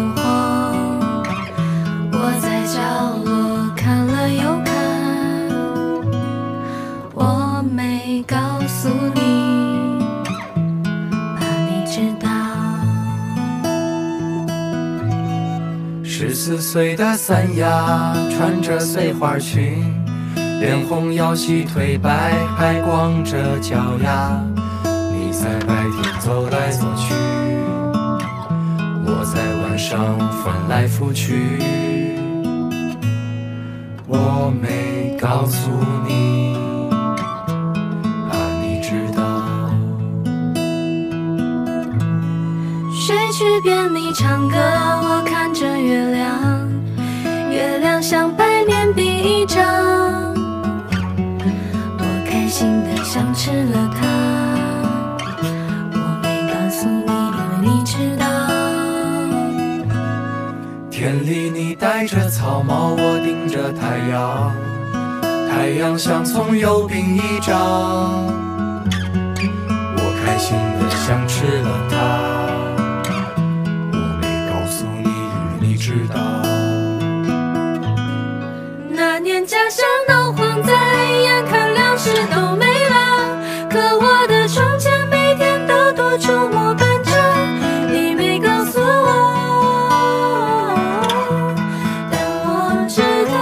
四岁的三亚穿着碎花裙，脸红腰细腿白，还光着脚丫。你在白天走来走去，我在晚上翻来覆去。我没告诉你，去边你唱歌，我看着月亮，月亮像白面饼一张，我开心的想吃了它，我没告诉你，因为你知道。田里你戴着草帽，我盯着太阳，太阳像葱油饼一张，我开心的想吃了它，知道。那年家乡闹蝗灾眼看粮食都没了。可我的窗前每天都多出末班车你没告诉我但我知道。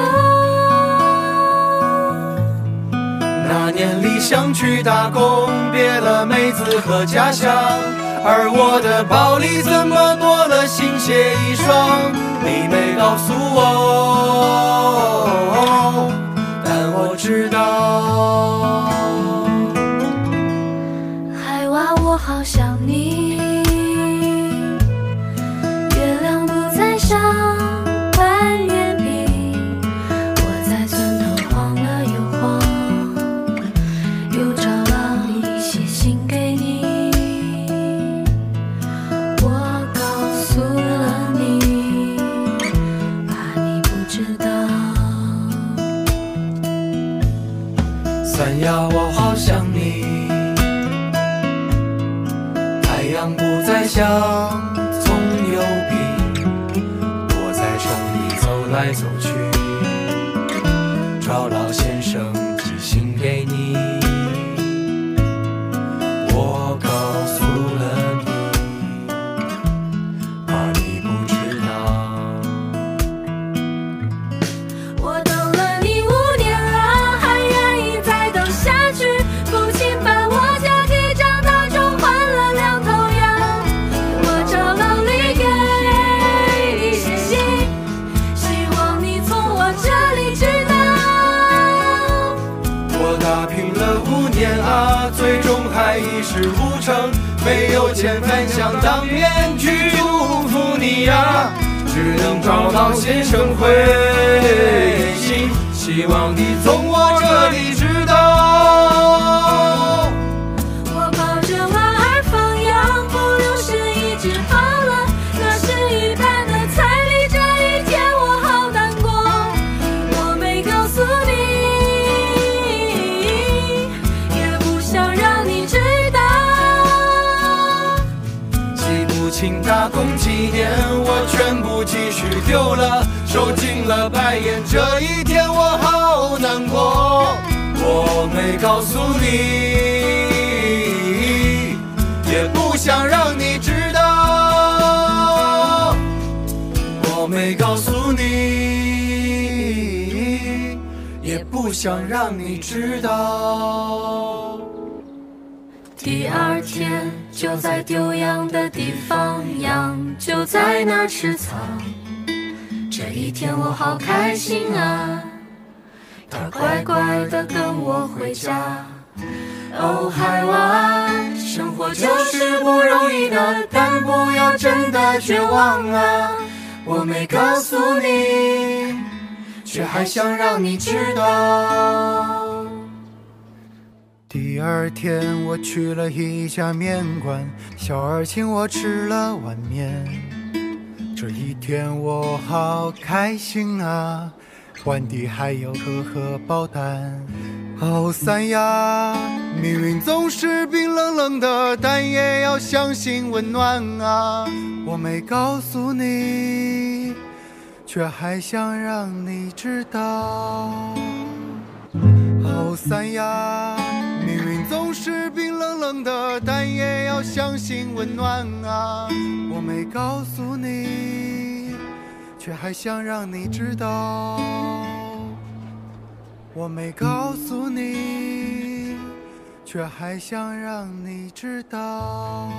那年离乡去打工别了妹子和家乡而我的包里怎么多了新鞋一双？你没告诉我但我知道。 저 还想让你知道。第二天，我去了一家面馆，小二请我吃了碗面。这一天我好开心啊，碗底还有颗荷包蛋。哦，三亚，命运总是冰冷冷的，但也要相信温暖啊。我没告诉你。却还想让你知道。好三丫命运总是冰冷冷的但也要相信温暖啊。我没告诉你却还想让你知道。我没告诉你却还想让你知道。